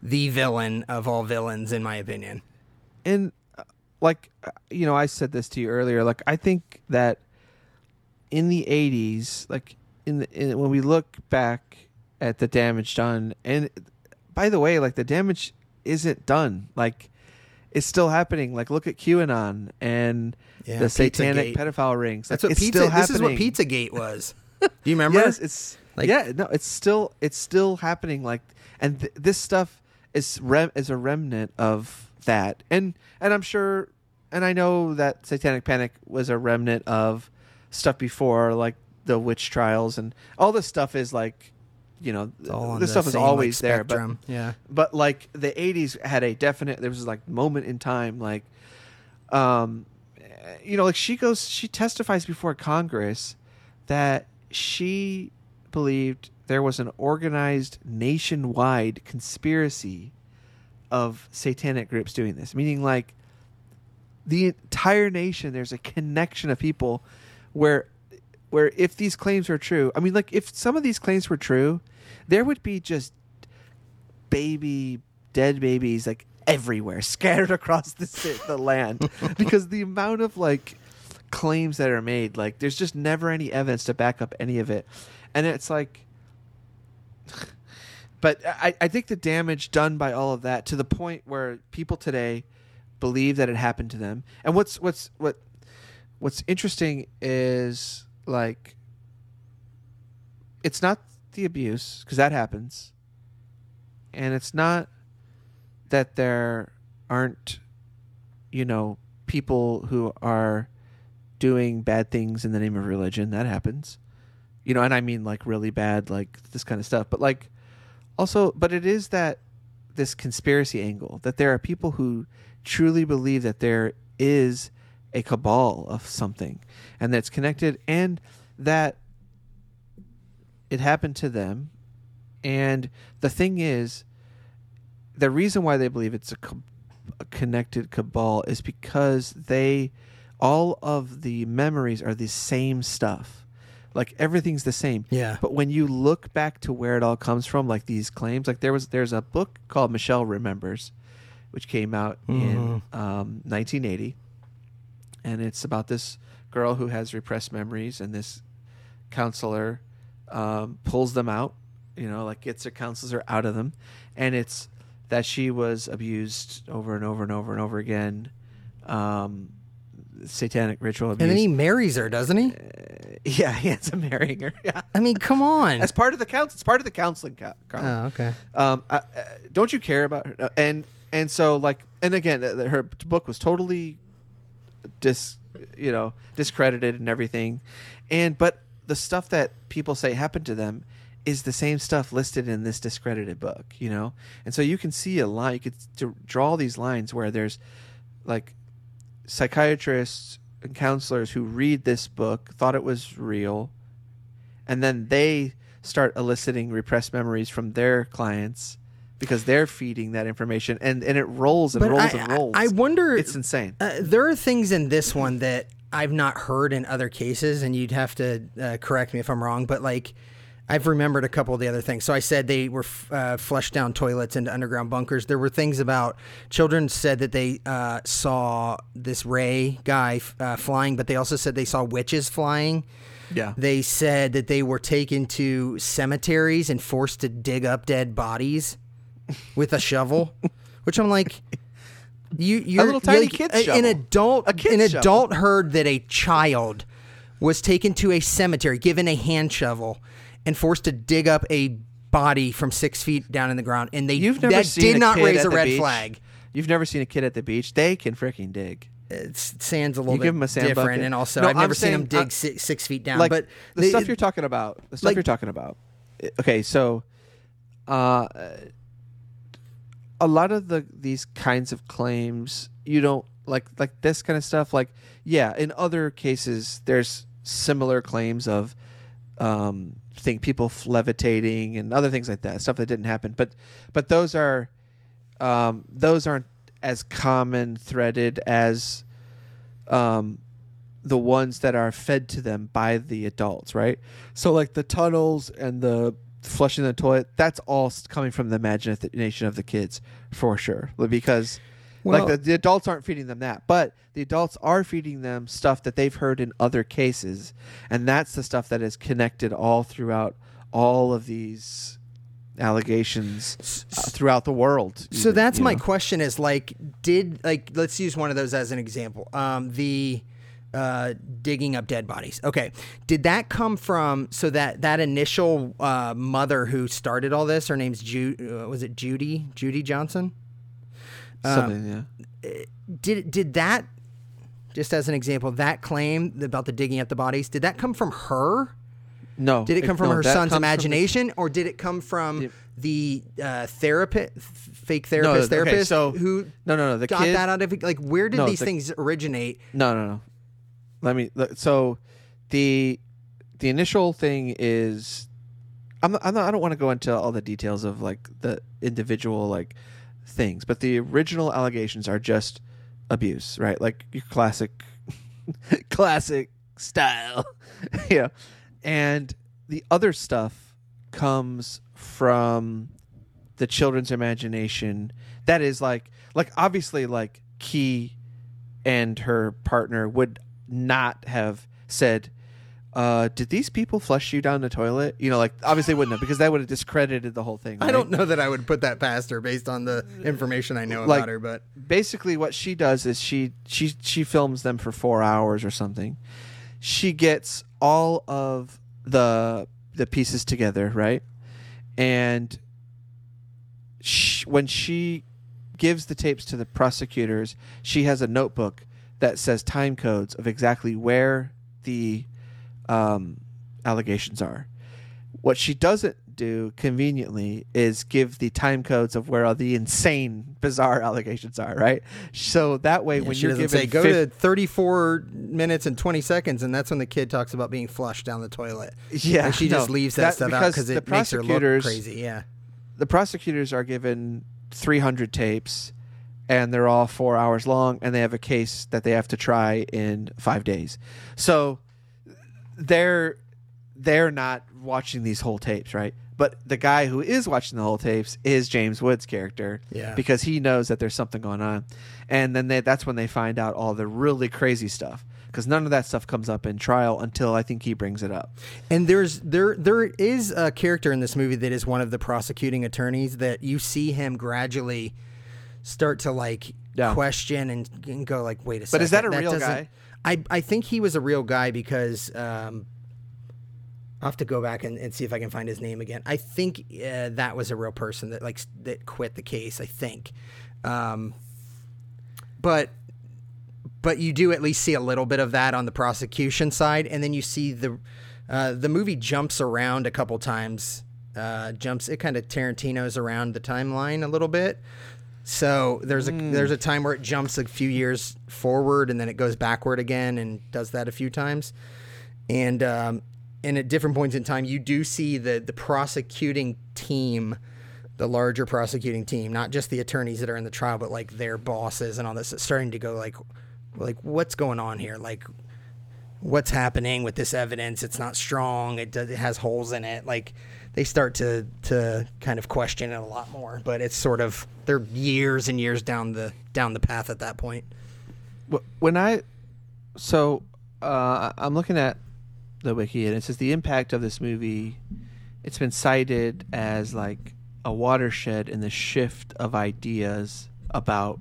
the villain of all villains, in my opinion. and uh, like uh, you know i said this to you earlier like i think that in the 80s like in, the, in when we look back at the damage done and by the way like the damage isn't done like it's still happening like look at qanon and Yeah, the satanic Pizzagate. pedophile rings That's Like, what pizza. This is what. PizzaGate was. Do you remember? Yes, it's Like- yeah, no, it's still it's still happening. Like, and th- this stuff is rem- is a remnant of that, and and I'm sure, and I know that Satanic Panic was a remnant of stuff before, like the witch trials, and all this stuff is like, you know, It's all on this the stuff is same, like, always there, but yeah. but like the 80s had a definite there was like moment in time like um you know like she goes she testifies before congress that she believed there was an organized nationwide conspiracy of satanic groups doing this meaning like the entire nation there's a connection of people where where if these claims are true i mean like if some of these claims were true there would be just baby dead babies like everywhere scattered across the the land. Because the amount of like claims that are made like there's just never any evidence to back up any of it. And it's like but I, I think the damage done by all of that to the point where people today believe that it happened to them. And what's what's what what's interesting is like it's not the abuse because that happens. And it's not that there aren't you know people who are doing bad things in the name of religion. That happens. You know and i mean like really bad like this kind of stuff. But like also but it is that this conspiracy angle that there are people who truly believe that there is a cabal of something and that's connected and that it happened to them. And the thing is the reason why they believe it's a, co- a connected cabal is because they all of the memories are the same stuff. Like everything's the same. Yeah. but when you look back to where it all comes from like these claims like there was there's a book called michelle remembers which came out in um, 1980 and it's about this girl who has repressed memories and this counselor um, pulls them out you know like gets her counselors her out of them and it's that she was abused over and over and over and over again um, satanic ritual abuse And then he marries her, doesn't he? yeah he ends up marrying her yeah I mean, come on. as part of the counsel it's part of the counseling co-. Oh, okay. um, uh, uh, don't you care about her? Uh, And and so like and again, uh, her book was totally dis you know, discredited and everything. And but the stuff that people say happened to them is the same stuff listed in this discredited book, you know? And so you can see a line, you could draw these lines where there's like psychiatrists and counselors who read this book, thought it was real, and then they start eliciting repressed memories from their clients because they're feeding that information and, and it rolls and But rolls I, and rolls. I wonder. it's insane. Uh, there are things in this one that I've not heard in other cases, and you'd have to uh, correct me if I'm wrong. But like, I've remembered a couple of the other things. So I said they were f- uh, flushed down toilets into underground bunkers. There were things about children said that they uh, saw this Ray guy uh, flying, but they also said they saw witches flying. Yeah. They said that they were taken to cemeteries and forced to dig up dead bodies with a shovel, which I'm like, you, you're little tiny like, kid's a- An adult, A kid's an shovel. adult heard that a child was taken to a cemetery, given a hand shovel, and forced to dig up a body from six feet down in the ground, and they You've never that seen did a not kid raise at a the red beach? flag. You've never seen a kid at the beach. They can freaking dig. It's sand's a little You bit give 'em a sand different, bucket. and also No, I've I'm never seen them dig uh, six, six feet down. like but the stuff you're talking about. The stuff like- you're talking about. Okay, so uh, a lot of the these kinds of claims you don't like like this kind of stuff. Like yeah, in other cases there's similar claims of um, think people levitating and other things like that, stuff that didn't happen. But but those are um, those aren't as common threaded as um, the ones that are fed to them by the adults, right? So like the tunnels and the flushing the toilet, that's all coming from the imagination of the kids for sure. Because Well- like the, the adults aren't feeding them that, but the adults are feeding them stuff that they've heard in other cases, and that's the stuff that is connected all throughout all of these allegations uh, throughout the world. So even, that's my know? question: is like, did like let's use one of those as an example. Um, the uh, digging up dead bodies. Okay, did that come from? So that that initial uh, mother who started all this, her name's Ju- uh, was it Judy? Judy Johnson. something. yeah. Did did that? Just as an example, that claim about the digging up the bodies, did that come from her? No. Did it come from no, her son's from the- imagination, or did it come from the uh, therapist, fake No, therapist, okay, therapist so- who No, no, no. The kid got kid, that out of like where did No, these the- things originate? No, no, no. Let me. So, the the initial thing is, I'm not, I'm not, I don't want to go into all the details of like the individual like things, but the original allegations are just abuse, right? Like your classic, classic style, know. And the other stuff comes from the children's imagination. That is like, like obviously, like Kee and her partner would not have said, uh, "Did these people flush you down the toilet?" You know, like obviously wouldn't have because that would have discredited the whole thing. I don't know that I would put that past her based on the information I know Like- about her, but basically what she does is she she she films them for four hours or something. She gets all of the the pieces together, right? And sh when she gives the tapes to the prosecutors, she has a notebook that says time codes of exactly where the um, allegations are. What she doesn't do conveniently is give the time codes of where all the insane, bizarre allegations are. Right. So that way, when she you're given say go fif- to 34 minutes and 20 seconds, and that's when the kid talks about being flushed down the toilet. yeah, and she just no, leaves that, stuff out because it makes her look crazy. Yeah. the prosecutors are given 300 tapes and they're all four hours long and they have a case that they have to try in five days. So they're they're not watching these whole tapes right? But the guy who is watching the whole tapes is james wood's character Yeah. because he knows that there's something going on. And then they, that's when they find out all the really crazy stuff because none of that stuff comes up in trial until i think he brings it up. And there's there there is a character in this movie that is one of the prosecuting attorneys that you see him gradually start to like Yeah. question and, and go like, wait a second. But is that a real guy? I I think he was a real guy because um, I'll have to go back and, and see if I can find his name again. I think uh, that was a real person that like that quit the case. I think, um, but but you do at least see a little bit of that on the prosecution side, and then you see the uh, the movie jumps around a couple times. Uh, jumps it kind of Tarantino's around the timeline a little bit. So there's a there's a time where it jumps a few years forward and then it goes backward again and does that a few times. And um, and at different points in time, you do see the the prosecuting team, the larger prosecuting team, not just the attorneys that are in the trial, but like their bosses and all this, starting to go like, like what's going on here? Like, what's happening with this evidence? It's not strong. It does, it has holes in it. Like, they start to to kind of question it a lot more. But it's sort of they're years and years down the down the path at that point. When I so uh, I'm looking at the wiki and it says the impact of this movie. It's been cited as like a watershed in the shift of ideas about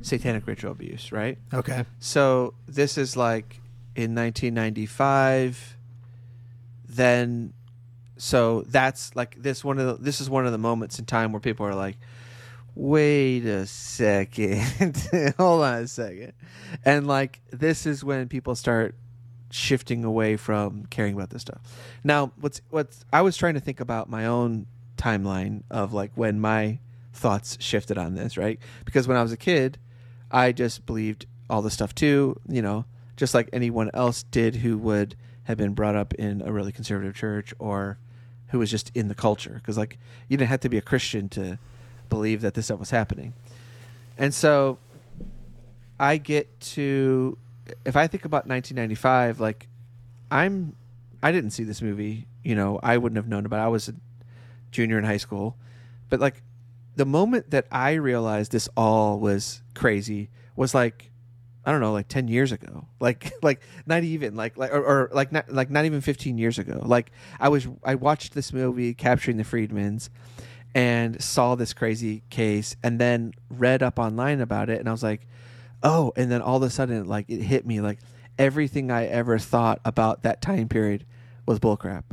satanic ritual abuse. Right. Okay. So this is like in 1995. Then, so that's like this one of the, this is one of the moments in time where people are like, wait a second, hold on a second, and like this is when people start shifting away from caring about this stuff. Now, what's what's I was trying to think about my own timeline of like when my thoughts shifted on this, right? Because when I was a kid, I just believed all the stuff too, you know, just like anyone else did who would have been brought up in a really conservative church or who was just in the culture because like you didn't have to be a Christian to believe that this stuff was happening. And so I get to if I think about 1995 like I'm I didn't see this movie, you know, I wouldn't have known about it. I was a junior in high school. But like the moment that I realized this all was crazy was like I don't know, like ten years ago. Like like not even like like or, or like not like not even fifteen years ago. Like I was I watched this movie capturing the Friedmans and saw this crazy case and then read up online about it and I was like, oh, and then all of a sudden like it hit me like everything I ever thought about that time period was bullcrap.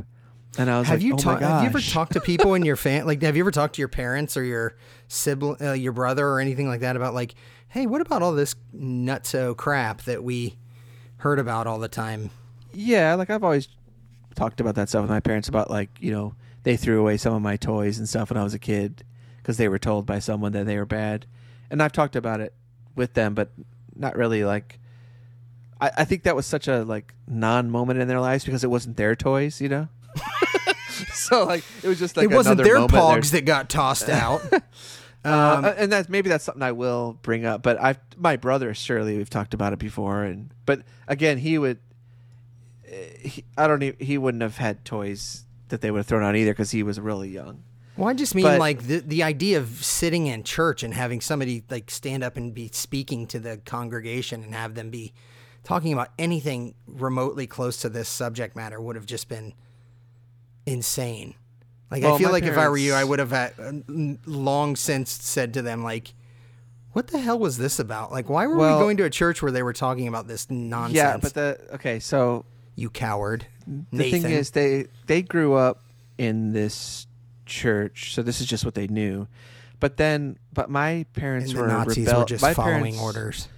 And I was have like, you oh my talked? Have you ever talked to people in your fan? Like, have you ever talked to your parents or your sibling, uh, your brother, or anything like that about like, hey, what about all this nutso crap that we heard about all the time? Yeah, like I've always talked about that stuff with my parents about like you know they threw away some of my toys and stuff when I was a kid because they were told by someone that they were bad, and I've talked about it with them, but not really like. I, I think that was such a like non moment in their lives because it wasn't their toys, you know. so like it was just like it wasn't their pogs that got tossed out. Uh, Um, and that's maybe that's something I will bring up. But I, my brother, surely we've talked about it before. And but again, he would. eh, He, I don't. Even, he wouldn't have had toys that they would have thrown out either because he was really young. Well, I just mean But- like the the idea of sitting in church and having somebody like stand up and be speaking to the congregation and have them be talking about anything remotely close to this subject matter would have just been insane. Like I feel like if I were you, I would have had, uh, long since said to them like, "What the hell was this about? Like, why were Well- we going to a church where they were talking about this nonsense?" Yeah, but the okay. So you coward. the Nathan. thing is, they they grew up in this church, so this is just what they knew. But then, but my parents and were Nazis rebel- were just my following parents, orders.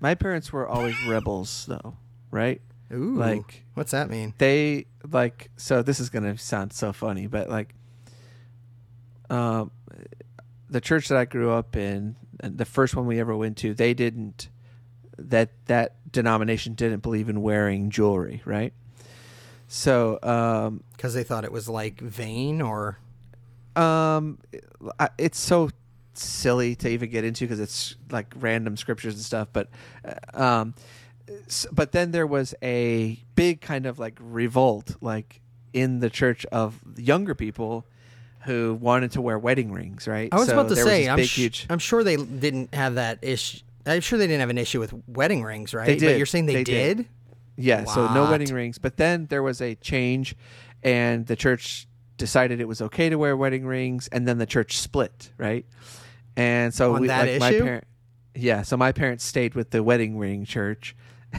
My parents were always rebels, though, right? Ooh, like- what's that mean? they like so this is gonna sound so funny but like um the church that i grew up in and the first one we ever went to they didn't that that denomination didn't believe in wearing jewelry right so um Because they thought it was like vain or um it's so silly to even get into because it's like random scriptures and stuff but uh, um but then there was a big kind of like revolt like in the church of younger people who wanted to wear wedding rings right I was So about to say, I'm, big sh- huge I'm sure they didn't have that issue. I'm sure they didn't have an issue with wedding rings, right? They But did. you're saying they, They did? did. Yeah, so no wedding rings. But then there was a change, and the church decided it was okay to wear wedding rings, and then the church split, right? And so On we, that like my issue? parent, yeah. So my parents stayed with the wedding ring church,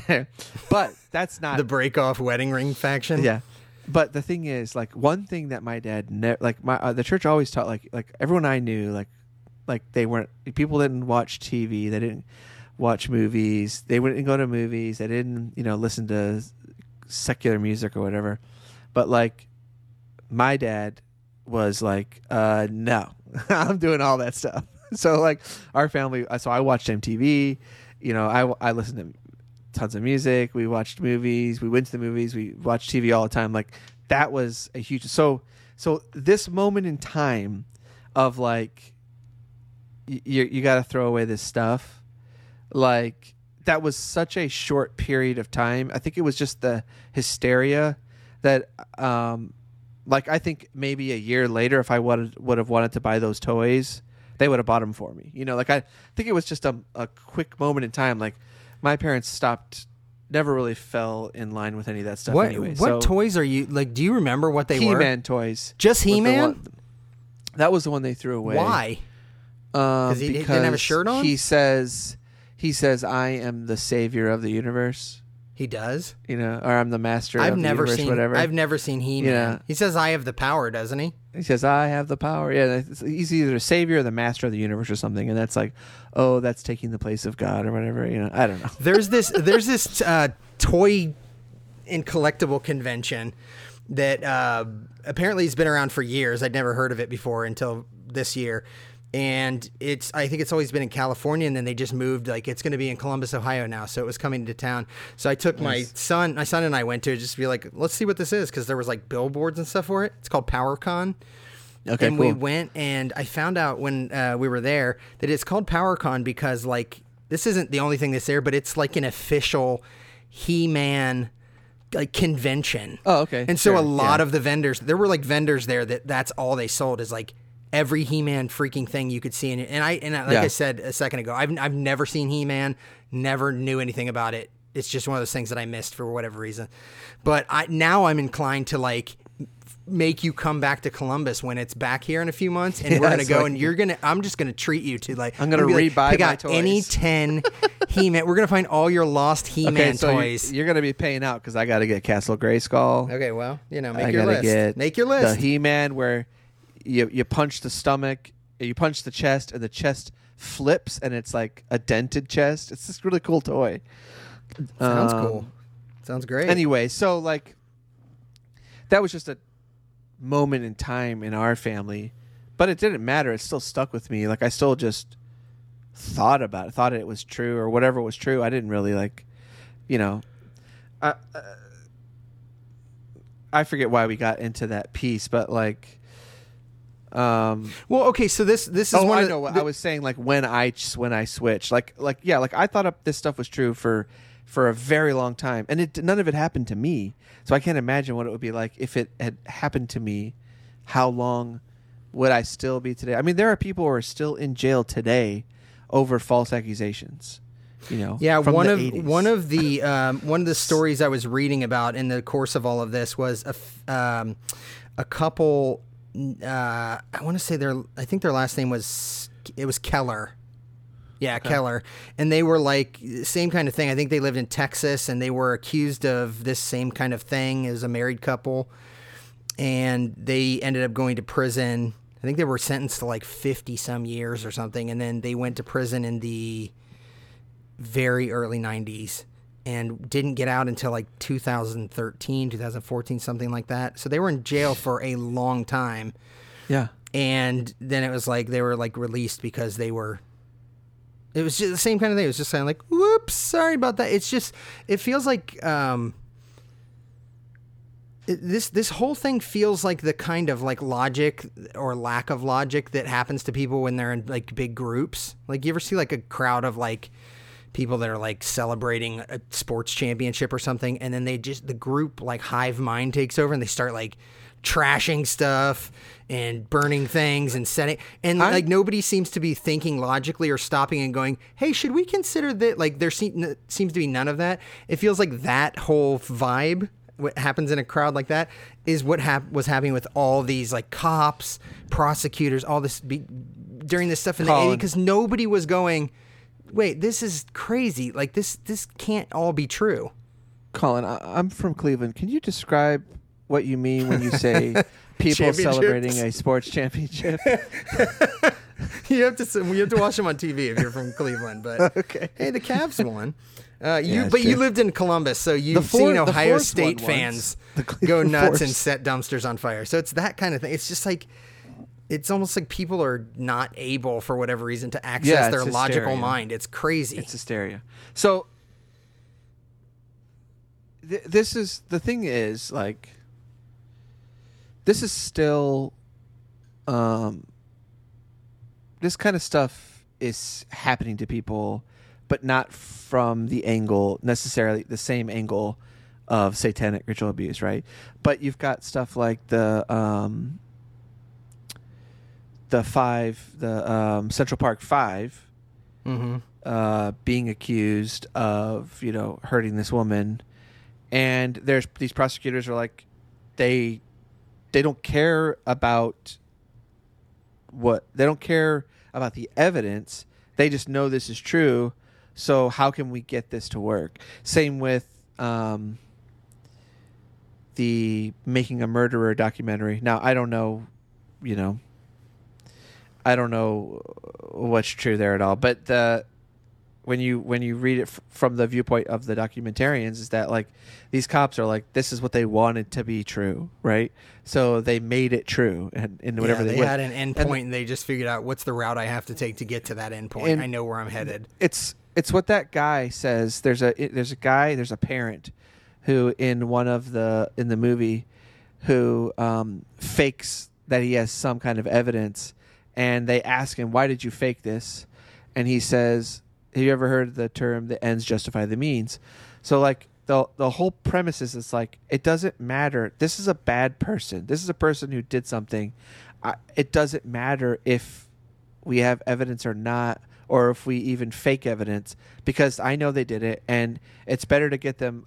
but that's not The break off wedding ring faction? yeah. But the thing is, like one thing that my dad never like my uh, the church always taught like like everyone I knew like like they weren't people didn't watch TV they didn't watch movies. They wouldn't go to movies. They didn't, you know, listen to secular music or whatever. But like, my dad was like, uh, "No, I'm doing all that stuff." So like, our family. So I watched MTV. You know, I I listened to tons of music. We watched movies. We went to the movies. We watched TV all the time. Like that was a huge. So so this moment in time of like you you got to throw away this stuff like that was such a short period of time i think it was just the hysteria that um like i think maybe a year later if i would would have wanted to buy those toys they would have bought them for me you know like i think it was just a, a quick moment in time like my parents stopped never really fell in line with any of that stuff What anyway what so toys are you like? Do you remember what they were? he-man toys Just He-Man? that was the one they threw away Why? um, he didn't have a shirt on? He says, he says, "I am the savior of the universe." He does. You know, or I'm the master. I've of the never universe, seen. whatever. I've never seen He Man. Yeah. He says, "I have the power," doesn't he? he says, "I have the power." Yeah, he's either the savior or the master of the universe or something, and that's like, oh, that's taking the place of God or whatever. You know, I don't know. There's this. there's this uh, toy and collectible convention that uh, apparently has been around for years. I'd never heard of it before until this year. And it's, I think it's always been in California, and then they just moved. Like it's going to be in Columbus, Ohio now, so it was coming to town. So I took my son, my son and I went to just be like, let's see what this is, because there was like billboards and stuff for it. It's called PowerCon. Okay, and cool. we went and I found out when uh, we were there that it's called PowerCon because like this isn't the only thing that's there, but it's like an official He-Man like convention. Oh, okay, And so a lot yeah. of the vendors, there were like vendors there that that's all they sold is like every He-Man freaking thing you could see. And, and I and I, like Yeah. I said a second ago, I've I've never seen He-Man, never knew anything about it. It's just one of those things that I missed for whatever reason. But I now I'm inclined to like make you come back to Columbus when it's back here in a few months, and we're gonna go like- and you're gonna. I'm just gonna treat you to like. I'm gonna like, rebuy pick my out any ten He-Man. We're gonna find all your lost He-Man Okay, so toys. you're gonna be paying out because I got to get Castle Grayskull. okay, well, you know, make I your list. get make your list. The He-Man where you you punch the stomach, you punch the chest, and the chest flips, and it's like a dented chest. It's this really cool toy. Sounds Um, cool. Sounds great. Anyway, so like that was just a moment in time in our family, but it didn't matter. It still stuck with me. Like I still just thought about it, thought it was true or whatever was true. I didn't really like, you know, I uh, I forget why we got into that piece, but like. Um, well, okay, so this this is oh, one I of know. the, I was saying like when I when I switched, like like yeah, like I thought up this stuff was true for for a very long time, and it none of it happened to me. So I can't imagine what it would be like if it had happened to me. How long would I still be today? I mean, there are people who are still in jail today over false accusations. You know, Yeah, one of 80s. one of the um, one of the stories I was reading about in the course of all of this was a f- um, a couple. Uh, I want to say their I think their last name was it was Keller. Yeah, Keller, and they were like same kind of thing. I think they lived in Texas, and they were accused of this same kind of thing as a married couple, and they ended up going to prison. I think they were sentenced to like fifty some years or something, and then they went to prison in the very early 90s and didn't get out until like 2013 2014 something like that so they were in jail for a long time yeah. and then it was like they were like released because they were it was just the same kind of thing it was just kind of like whoops sorry about that it's just it feels like um it- this this whole thing feels like the kind of like logic or lack of logic that happens to people when they're in like big groups. Like you ever see like a crowd of like people that are like celebrating a sports championship or something and then they just the group like hive mind takes over and they start like trashing stuff and burning things and setting and I- like nobody seems to be thinking logically or stopping and going hey should we consider that? Like there seem, seems to be none of that. It feels like that whole vibe what happens in a crowd like that is what hap- was happening with all these like cops prosecutors all this be- during this stuff in the 80s because nobody was going wait this is crazy like this this can't all be true Colin, I, I'm from Cleveland. Can you describe what you mean when you say people celebrating a sports championship? you have to you have to watch them on TV if you're from Cleveland. But Okay. hey, the Cavs won. Uh, you, Yeah, but you lived in Columbus, so you've four- seen Ohio State fans. Go nuts and set dumpsters on fire. So it's that kind of thing. It's just like it's almost like people are not able for whatever reason to access Yeah, their it's logical mind. It's crazy. It's hysteria. So th- this is the thing is like this is still um this kind of stuff is happening to people but not from the angle necessarily the same angle of satanic ritual abuse right but you've got stuff like the um the five the um central park five mm-hmm. uh, being accused of you know hurting this woman, and there's these prosecutors are like they they don't care about what they don't care about the evidence. They just know this is true. So how can we get this to work? Same with um, the making a murderer documentary. Now I don't know, you know, I don't know what's true there at all. But the when you when you read it f- from the viewpoint of the documentarians, is that like these cops are like this is what they wanted to be true, right? So they made it true, and, and whatever yeah, they, they had an end And point, and they just figured out what's the route I have to take to get to that end point. I know where I'm headed. it's it's what that guy says. There's a it- there's a guy there's a parent who in one of the in the movie who um, fakes that he has some kind of evidence, and they ask him why did you fake this, and he says, "Have you ever heard the term the ends justify the means?" So like the the whole premise is it's like it doesn't matter. This is a bad person. This is a person who did something. I, it doesn't matter if we have evidence or not or if we even fake evidence because I know they did it and it's better to get them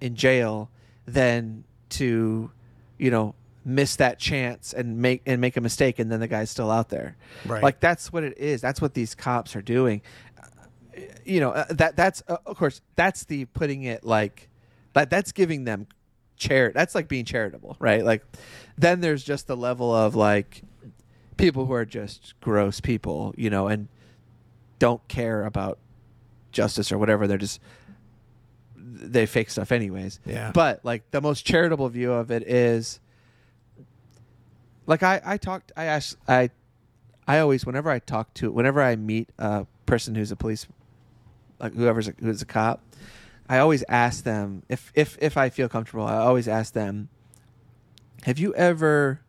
in jail than to you know miss that chance and make and make a mistake and then the guy's still out there. Right. Like that's what it is. That's what these cops are doing. Uh, You know, uh, that that's uh, of course that's the putting it like that that's giving them chair that's like being charitable, right? Like then there's just the level of like people who are just gross people, you know, and don't care about justice or whatever. They're just they fake stuff anyways. Yeah. But like the most charitable view of it is like I I talked I asked I I always whenever I talk to whenever I meet a person who's a police like whoever's a, who's a cop, I always ask them if if if I feel comfortable. I always ask them, "Have you ever?"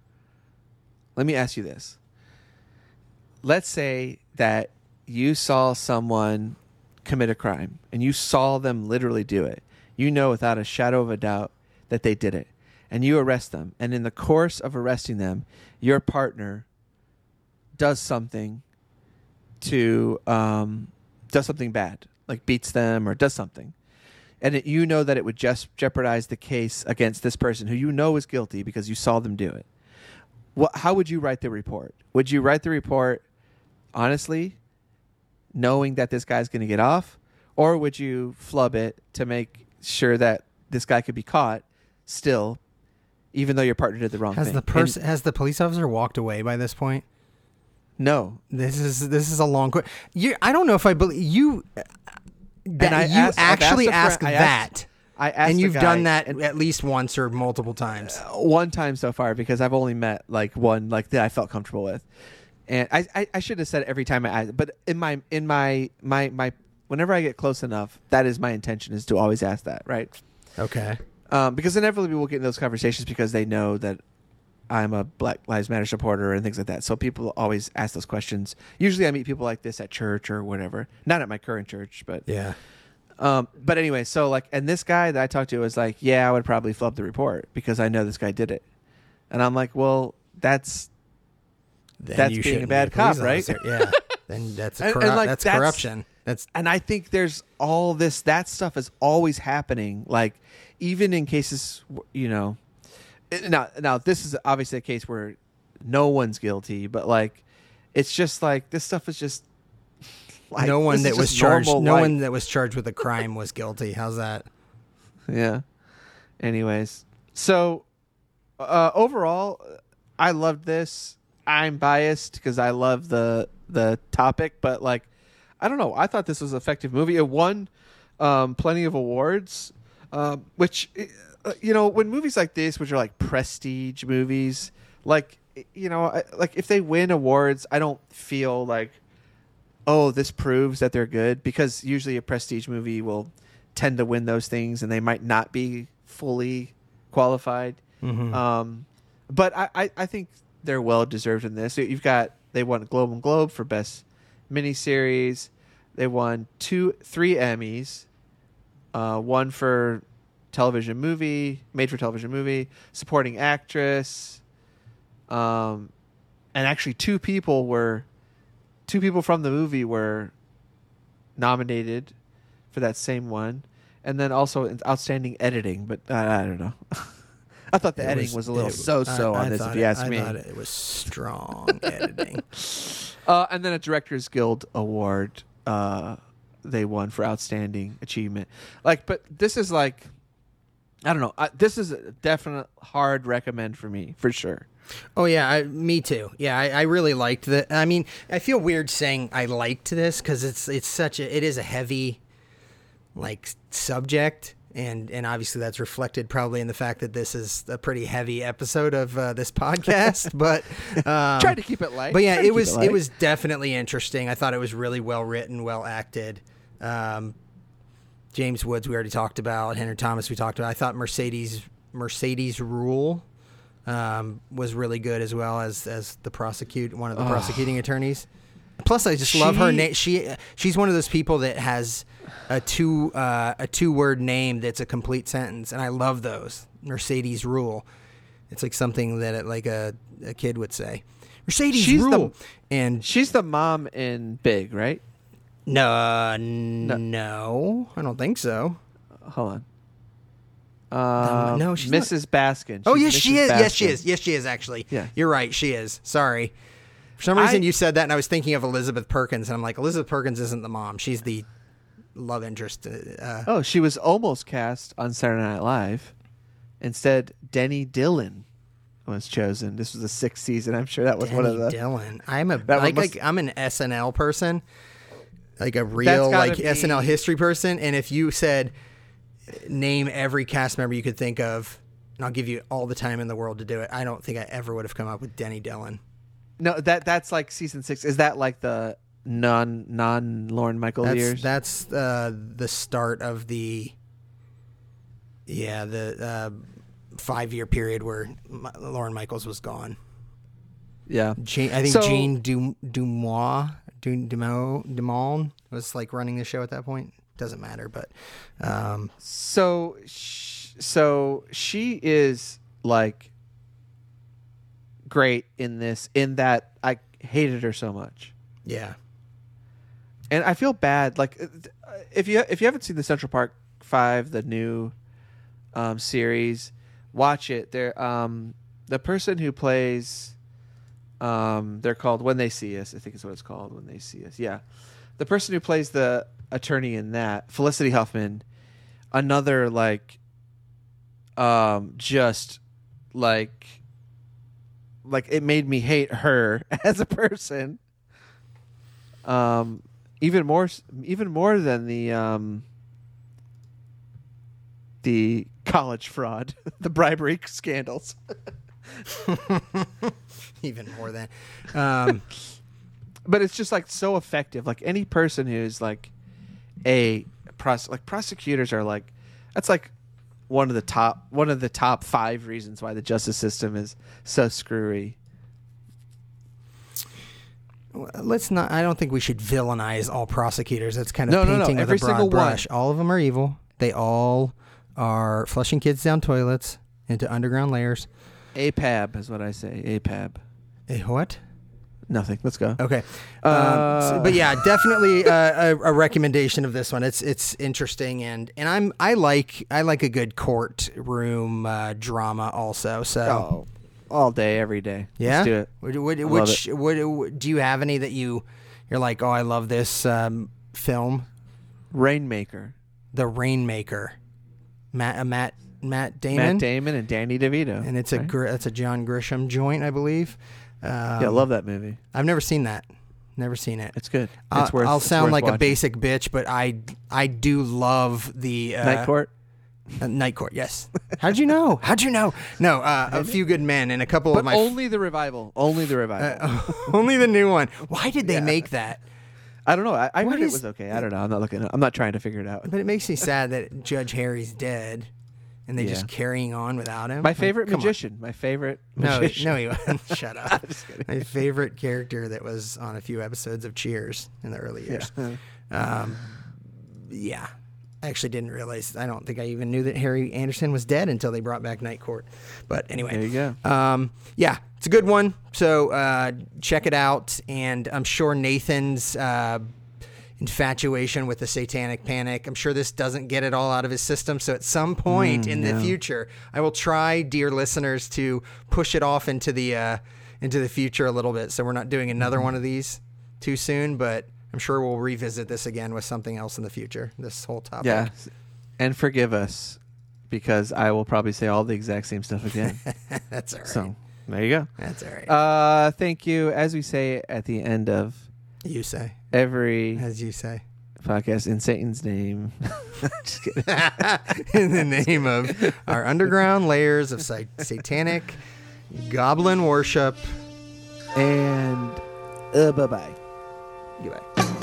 Let me ask you this. Let's say that you saw someone commit a crime and you saw them literally do it. You know without a shadow of a doubt that they did it. And you arrest them. And in the course of arresting them, your partner does something to um, does something bad, like beats them or does something, and it, you know that it would just jeopardize the case against this person who you know is guilty because you saw them do it. What? How would you write the report? Would you write the report honestly, knowing that this guy's going to get off, or would you flub it to make sure that this guy could be caught still, even though your partner did the wrong Has thing? the person has the police officer walked away by this point? no, This is this is a long question. You, I don't know if I believe you. That I you asked- actually asked a ask friend- I asked- that, I asked and you've guy, done that at least once or multiple times. Uh, one time so far because I've only met like one like that I felt comfortable with, and I I, I should have said every time I asked, but in my in my my my whenever I get close enough, that is my intention is to always ask that right, Okay. Um, because inevitably we'll get in those conversations because they know that I'm a Black Lives Matter supporter and things like that. So people always ask those questions. Usually I meet people like this at church or whatever, not at my current church, but Yeah. um, but anyway, so like, and this guy that I talked to was like, "Yeah, I would probably flub the report because I know this guy did it," and I'm like, "Well, that's Then That's being a bad cop, right? officer. Yeah. Then that's a And- corru- and, like, that's, that's- corruption. That's and I think there's all this that stuff is always happening. Like even in cases, you know, now now this is obviously a case where no one's guilty, but like it's just like this stuff is just like, no one that was charged. No life. one that was charged with a crime was guilty. How's that? Yeah. Anyways, so uh, overall, I loved this. I'm biased because I love the the topic, but like I don't know. I thought this was an effective movie. It won um, plenty of awards, um, which uh, you know when movies like this, which are like prestige movies, like you know, I, like if they win awards, I don't feel like oh this proves that they're good because usually a prestige movie will tend to win those things and they might not be fully qualified. Mhm. Um, but I, I, I think they're well deserved in this. You've got they won Globe and Globe for best miniseries. They won two, three Emmys. Uh, one for television movie, made for television movie, supporting actress. Um, and actually, two people were, two people from the movie were nominated for that same one, and then also outstanding editing. But uh, I don't know. I thought the It editing was, a little so-so on I this, if you it- ask I me. thought it was strong editing. Uh, and then a Directors Guild award uh, they won for outstanding achievement. Like, but this is like, I don't know. I, this is a definite hard recommend for me for sure. Oh yeah, I, me too. Yeah, I, I really liked the. I mean, I feel weird saying I liked this because it's it's such a it is a heavy, like subject, and and obviously that's reflected probably in the fact that this is a pretty heavy episode of uh, this podcast. but um, Try to keep it light. But yeah, it was it, light. was definitely interesting. I thought it was really well written, well acted. Um, James Woods we already talked about. Henry Thomas we talked about. I thought Mercedes Mercedes Ruehl um, was really good as well as as the prosecute one of the prosecuting attorneys. Plus, I just love her name. She she's one of those people that has a two uh, a two word name that's a complete sentence, and I love those. Mercedes Ruehl. It's like something that like a, a kid would say. Mercedes She's the- Ruehl. and She's the mom in Big, right? no, uh, no, I don't think so. Hold on. Uh, no, she's not- Mrs. Baskin. Oh She's yes, she Mrs. is. Yes, she is. Yes, she is. Actually, Yeah. you're right. She is. Sorry. For some reason, I- you said that, and I was thinking of Elizabeth Perkins, and I'm like, Elizabeth Perkins isn't the mom. She's the love interest. Uh, Oh, she was almost cast on Saturday Night Live. Instead, Denny Dillon was chosen. This was the sixth season. I'm sure that was one of the. Dillon. I'm a like, must- like I'm an SNL person, like a real like be- SNL history person. And if you said name every cast member you could think of, and I'll give you all the time in the world to do it, I don't think I ever would have come up with Denny Dillon. No, that that's like season six. Is that like the non non Lorne Michael That's years? that's uh, the start of the yeah the uh, five year period where M- Lorne Michaels was gone. yeah. Jean, I think So- Jean Dum, Dumois Dum, Dumont was like running the show at that point. Doesn't matter, but um, So, sh- so she is like great in this. In that, I hated her so much, yeah, and I feel bad. Like, uh, if you if you haven't seen the Central Park Five, the new um, series, watch it. There, um, the person who plays, um, they're called When They See Us. I think is what it's called. When They See Us. Yeah, the person who plays the attorney in that, Felicity Huffman, another like, um, just like, like it made me hate her as a person. Um, even more, even more than the um, the college fraud, the bribery scandals. even more than um, but it's just like so effective. Like any person who's like a pros like prosecutors are like that's like one of the top one of the top five reasons why the justice system is so screwy. Let's not. I don't think we should villainize all prosecutors. That's kind of No, no, no. painting with Every a broad single one. All of them are evil. They all are flushing kids down toilets into underground layers. APAB is what I say. APAB. A what? Nothing. Let's go. Okay, Uh, um, so- but yeah, definitely uh, a, a recommendation of this one. It's it's interesting and and I'm I like I like a good courtroom uh, drama also. So Oh, all day, every day. yeah, Let's do it. Would- would- which would, would- do you have any that you you're like oh I love this um, film, Rainmaker. The Rainmaker, Matt uh, Matt Matt Damon, Matt Damon and Danny DeVito. and it's a right? gr- it's a John Grisham joint I believe. Um, yeah, I love that movie. I've never seen that. Never seen it. It's good. Uh, It's worth. I'll sound like a basic bitch, but I I do love the uh, Night Court. Uh, Night Court. Yes. How'd you know? How'd you know? No, uh, a few good men and a couple But of my only the revival. Only the revival. only the new one. Why did they Yeah. make that? I don't know. I, I heard is, it was okay. I don't know. I'm not looking. I'm not trying to figure it out. But it makes me sad that Judge Harry's dead, and they're Yeah. just carrying on without him. My Like, favorite on. magician. My favorite No, magician. no, he wasn't. Shut up. My favorite character that was on a few episodes of Cheers in the early years. Um, yeah. I actually didn't realize. I don't think I even knew that Harry Anderson was dead until they brought back Night Court. But anyway, There you go. Um, yeah, it's a good one. So uh, check it out, and I'm sure Nathan's uh, infatuation with the Satanic Panic. I'm sure this doesn't get it all out of his system. So at some point in the future, I will try, dear listeners, to push it off into the uh, into the future a little bit. So we're not doing another one of these too soon, but. I'm sure we'll revisit this again with something else in the future. This whole topic. Yeah. And forgive us because I will probably say all the exact same stuff again. that's all right. so there you go. that's all right. Uh, thank you. As we say at the end of you say, every as you say. podcast, in Satan's name. Just kidding. in the name of our underground layers of sa- satanic goblin worship. And uh, bye bye. リバ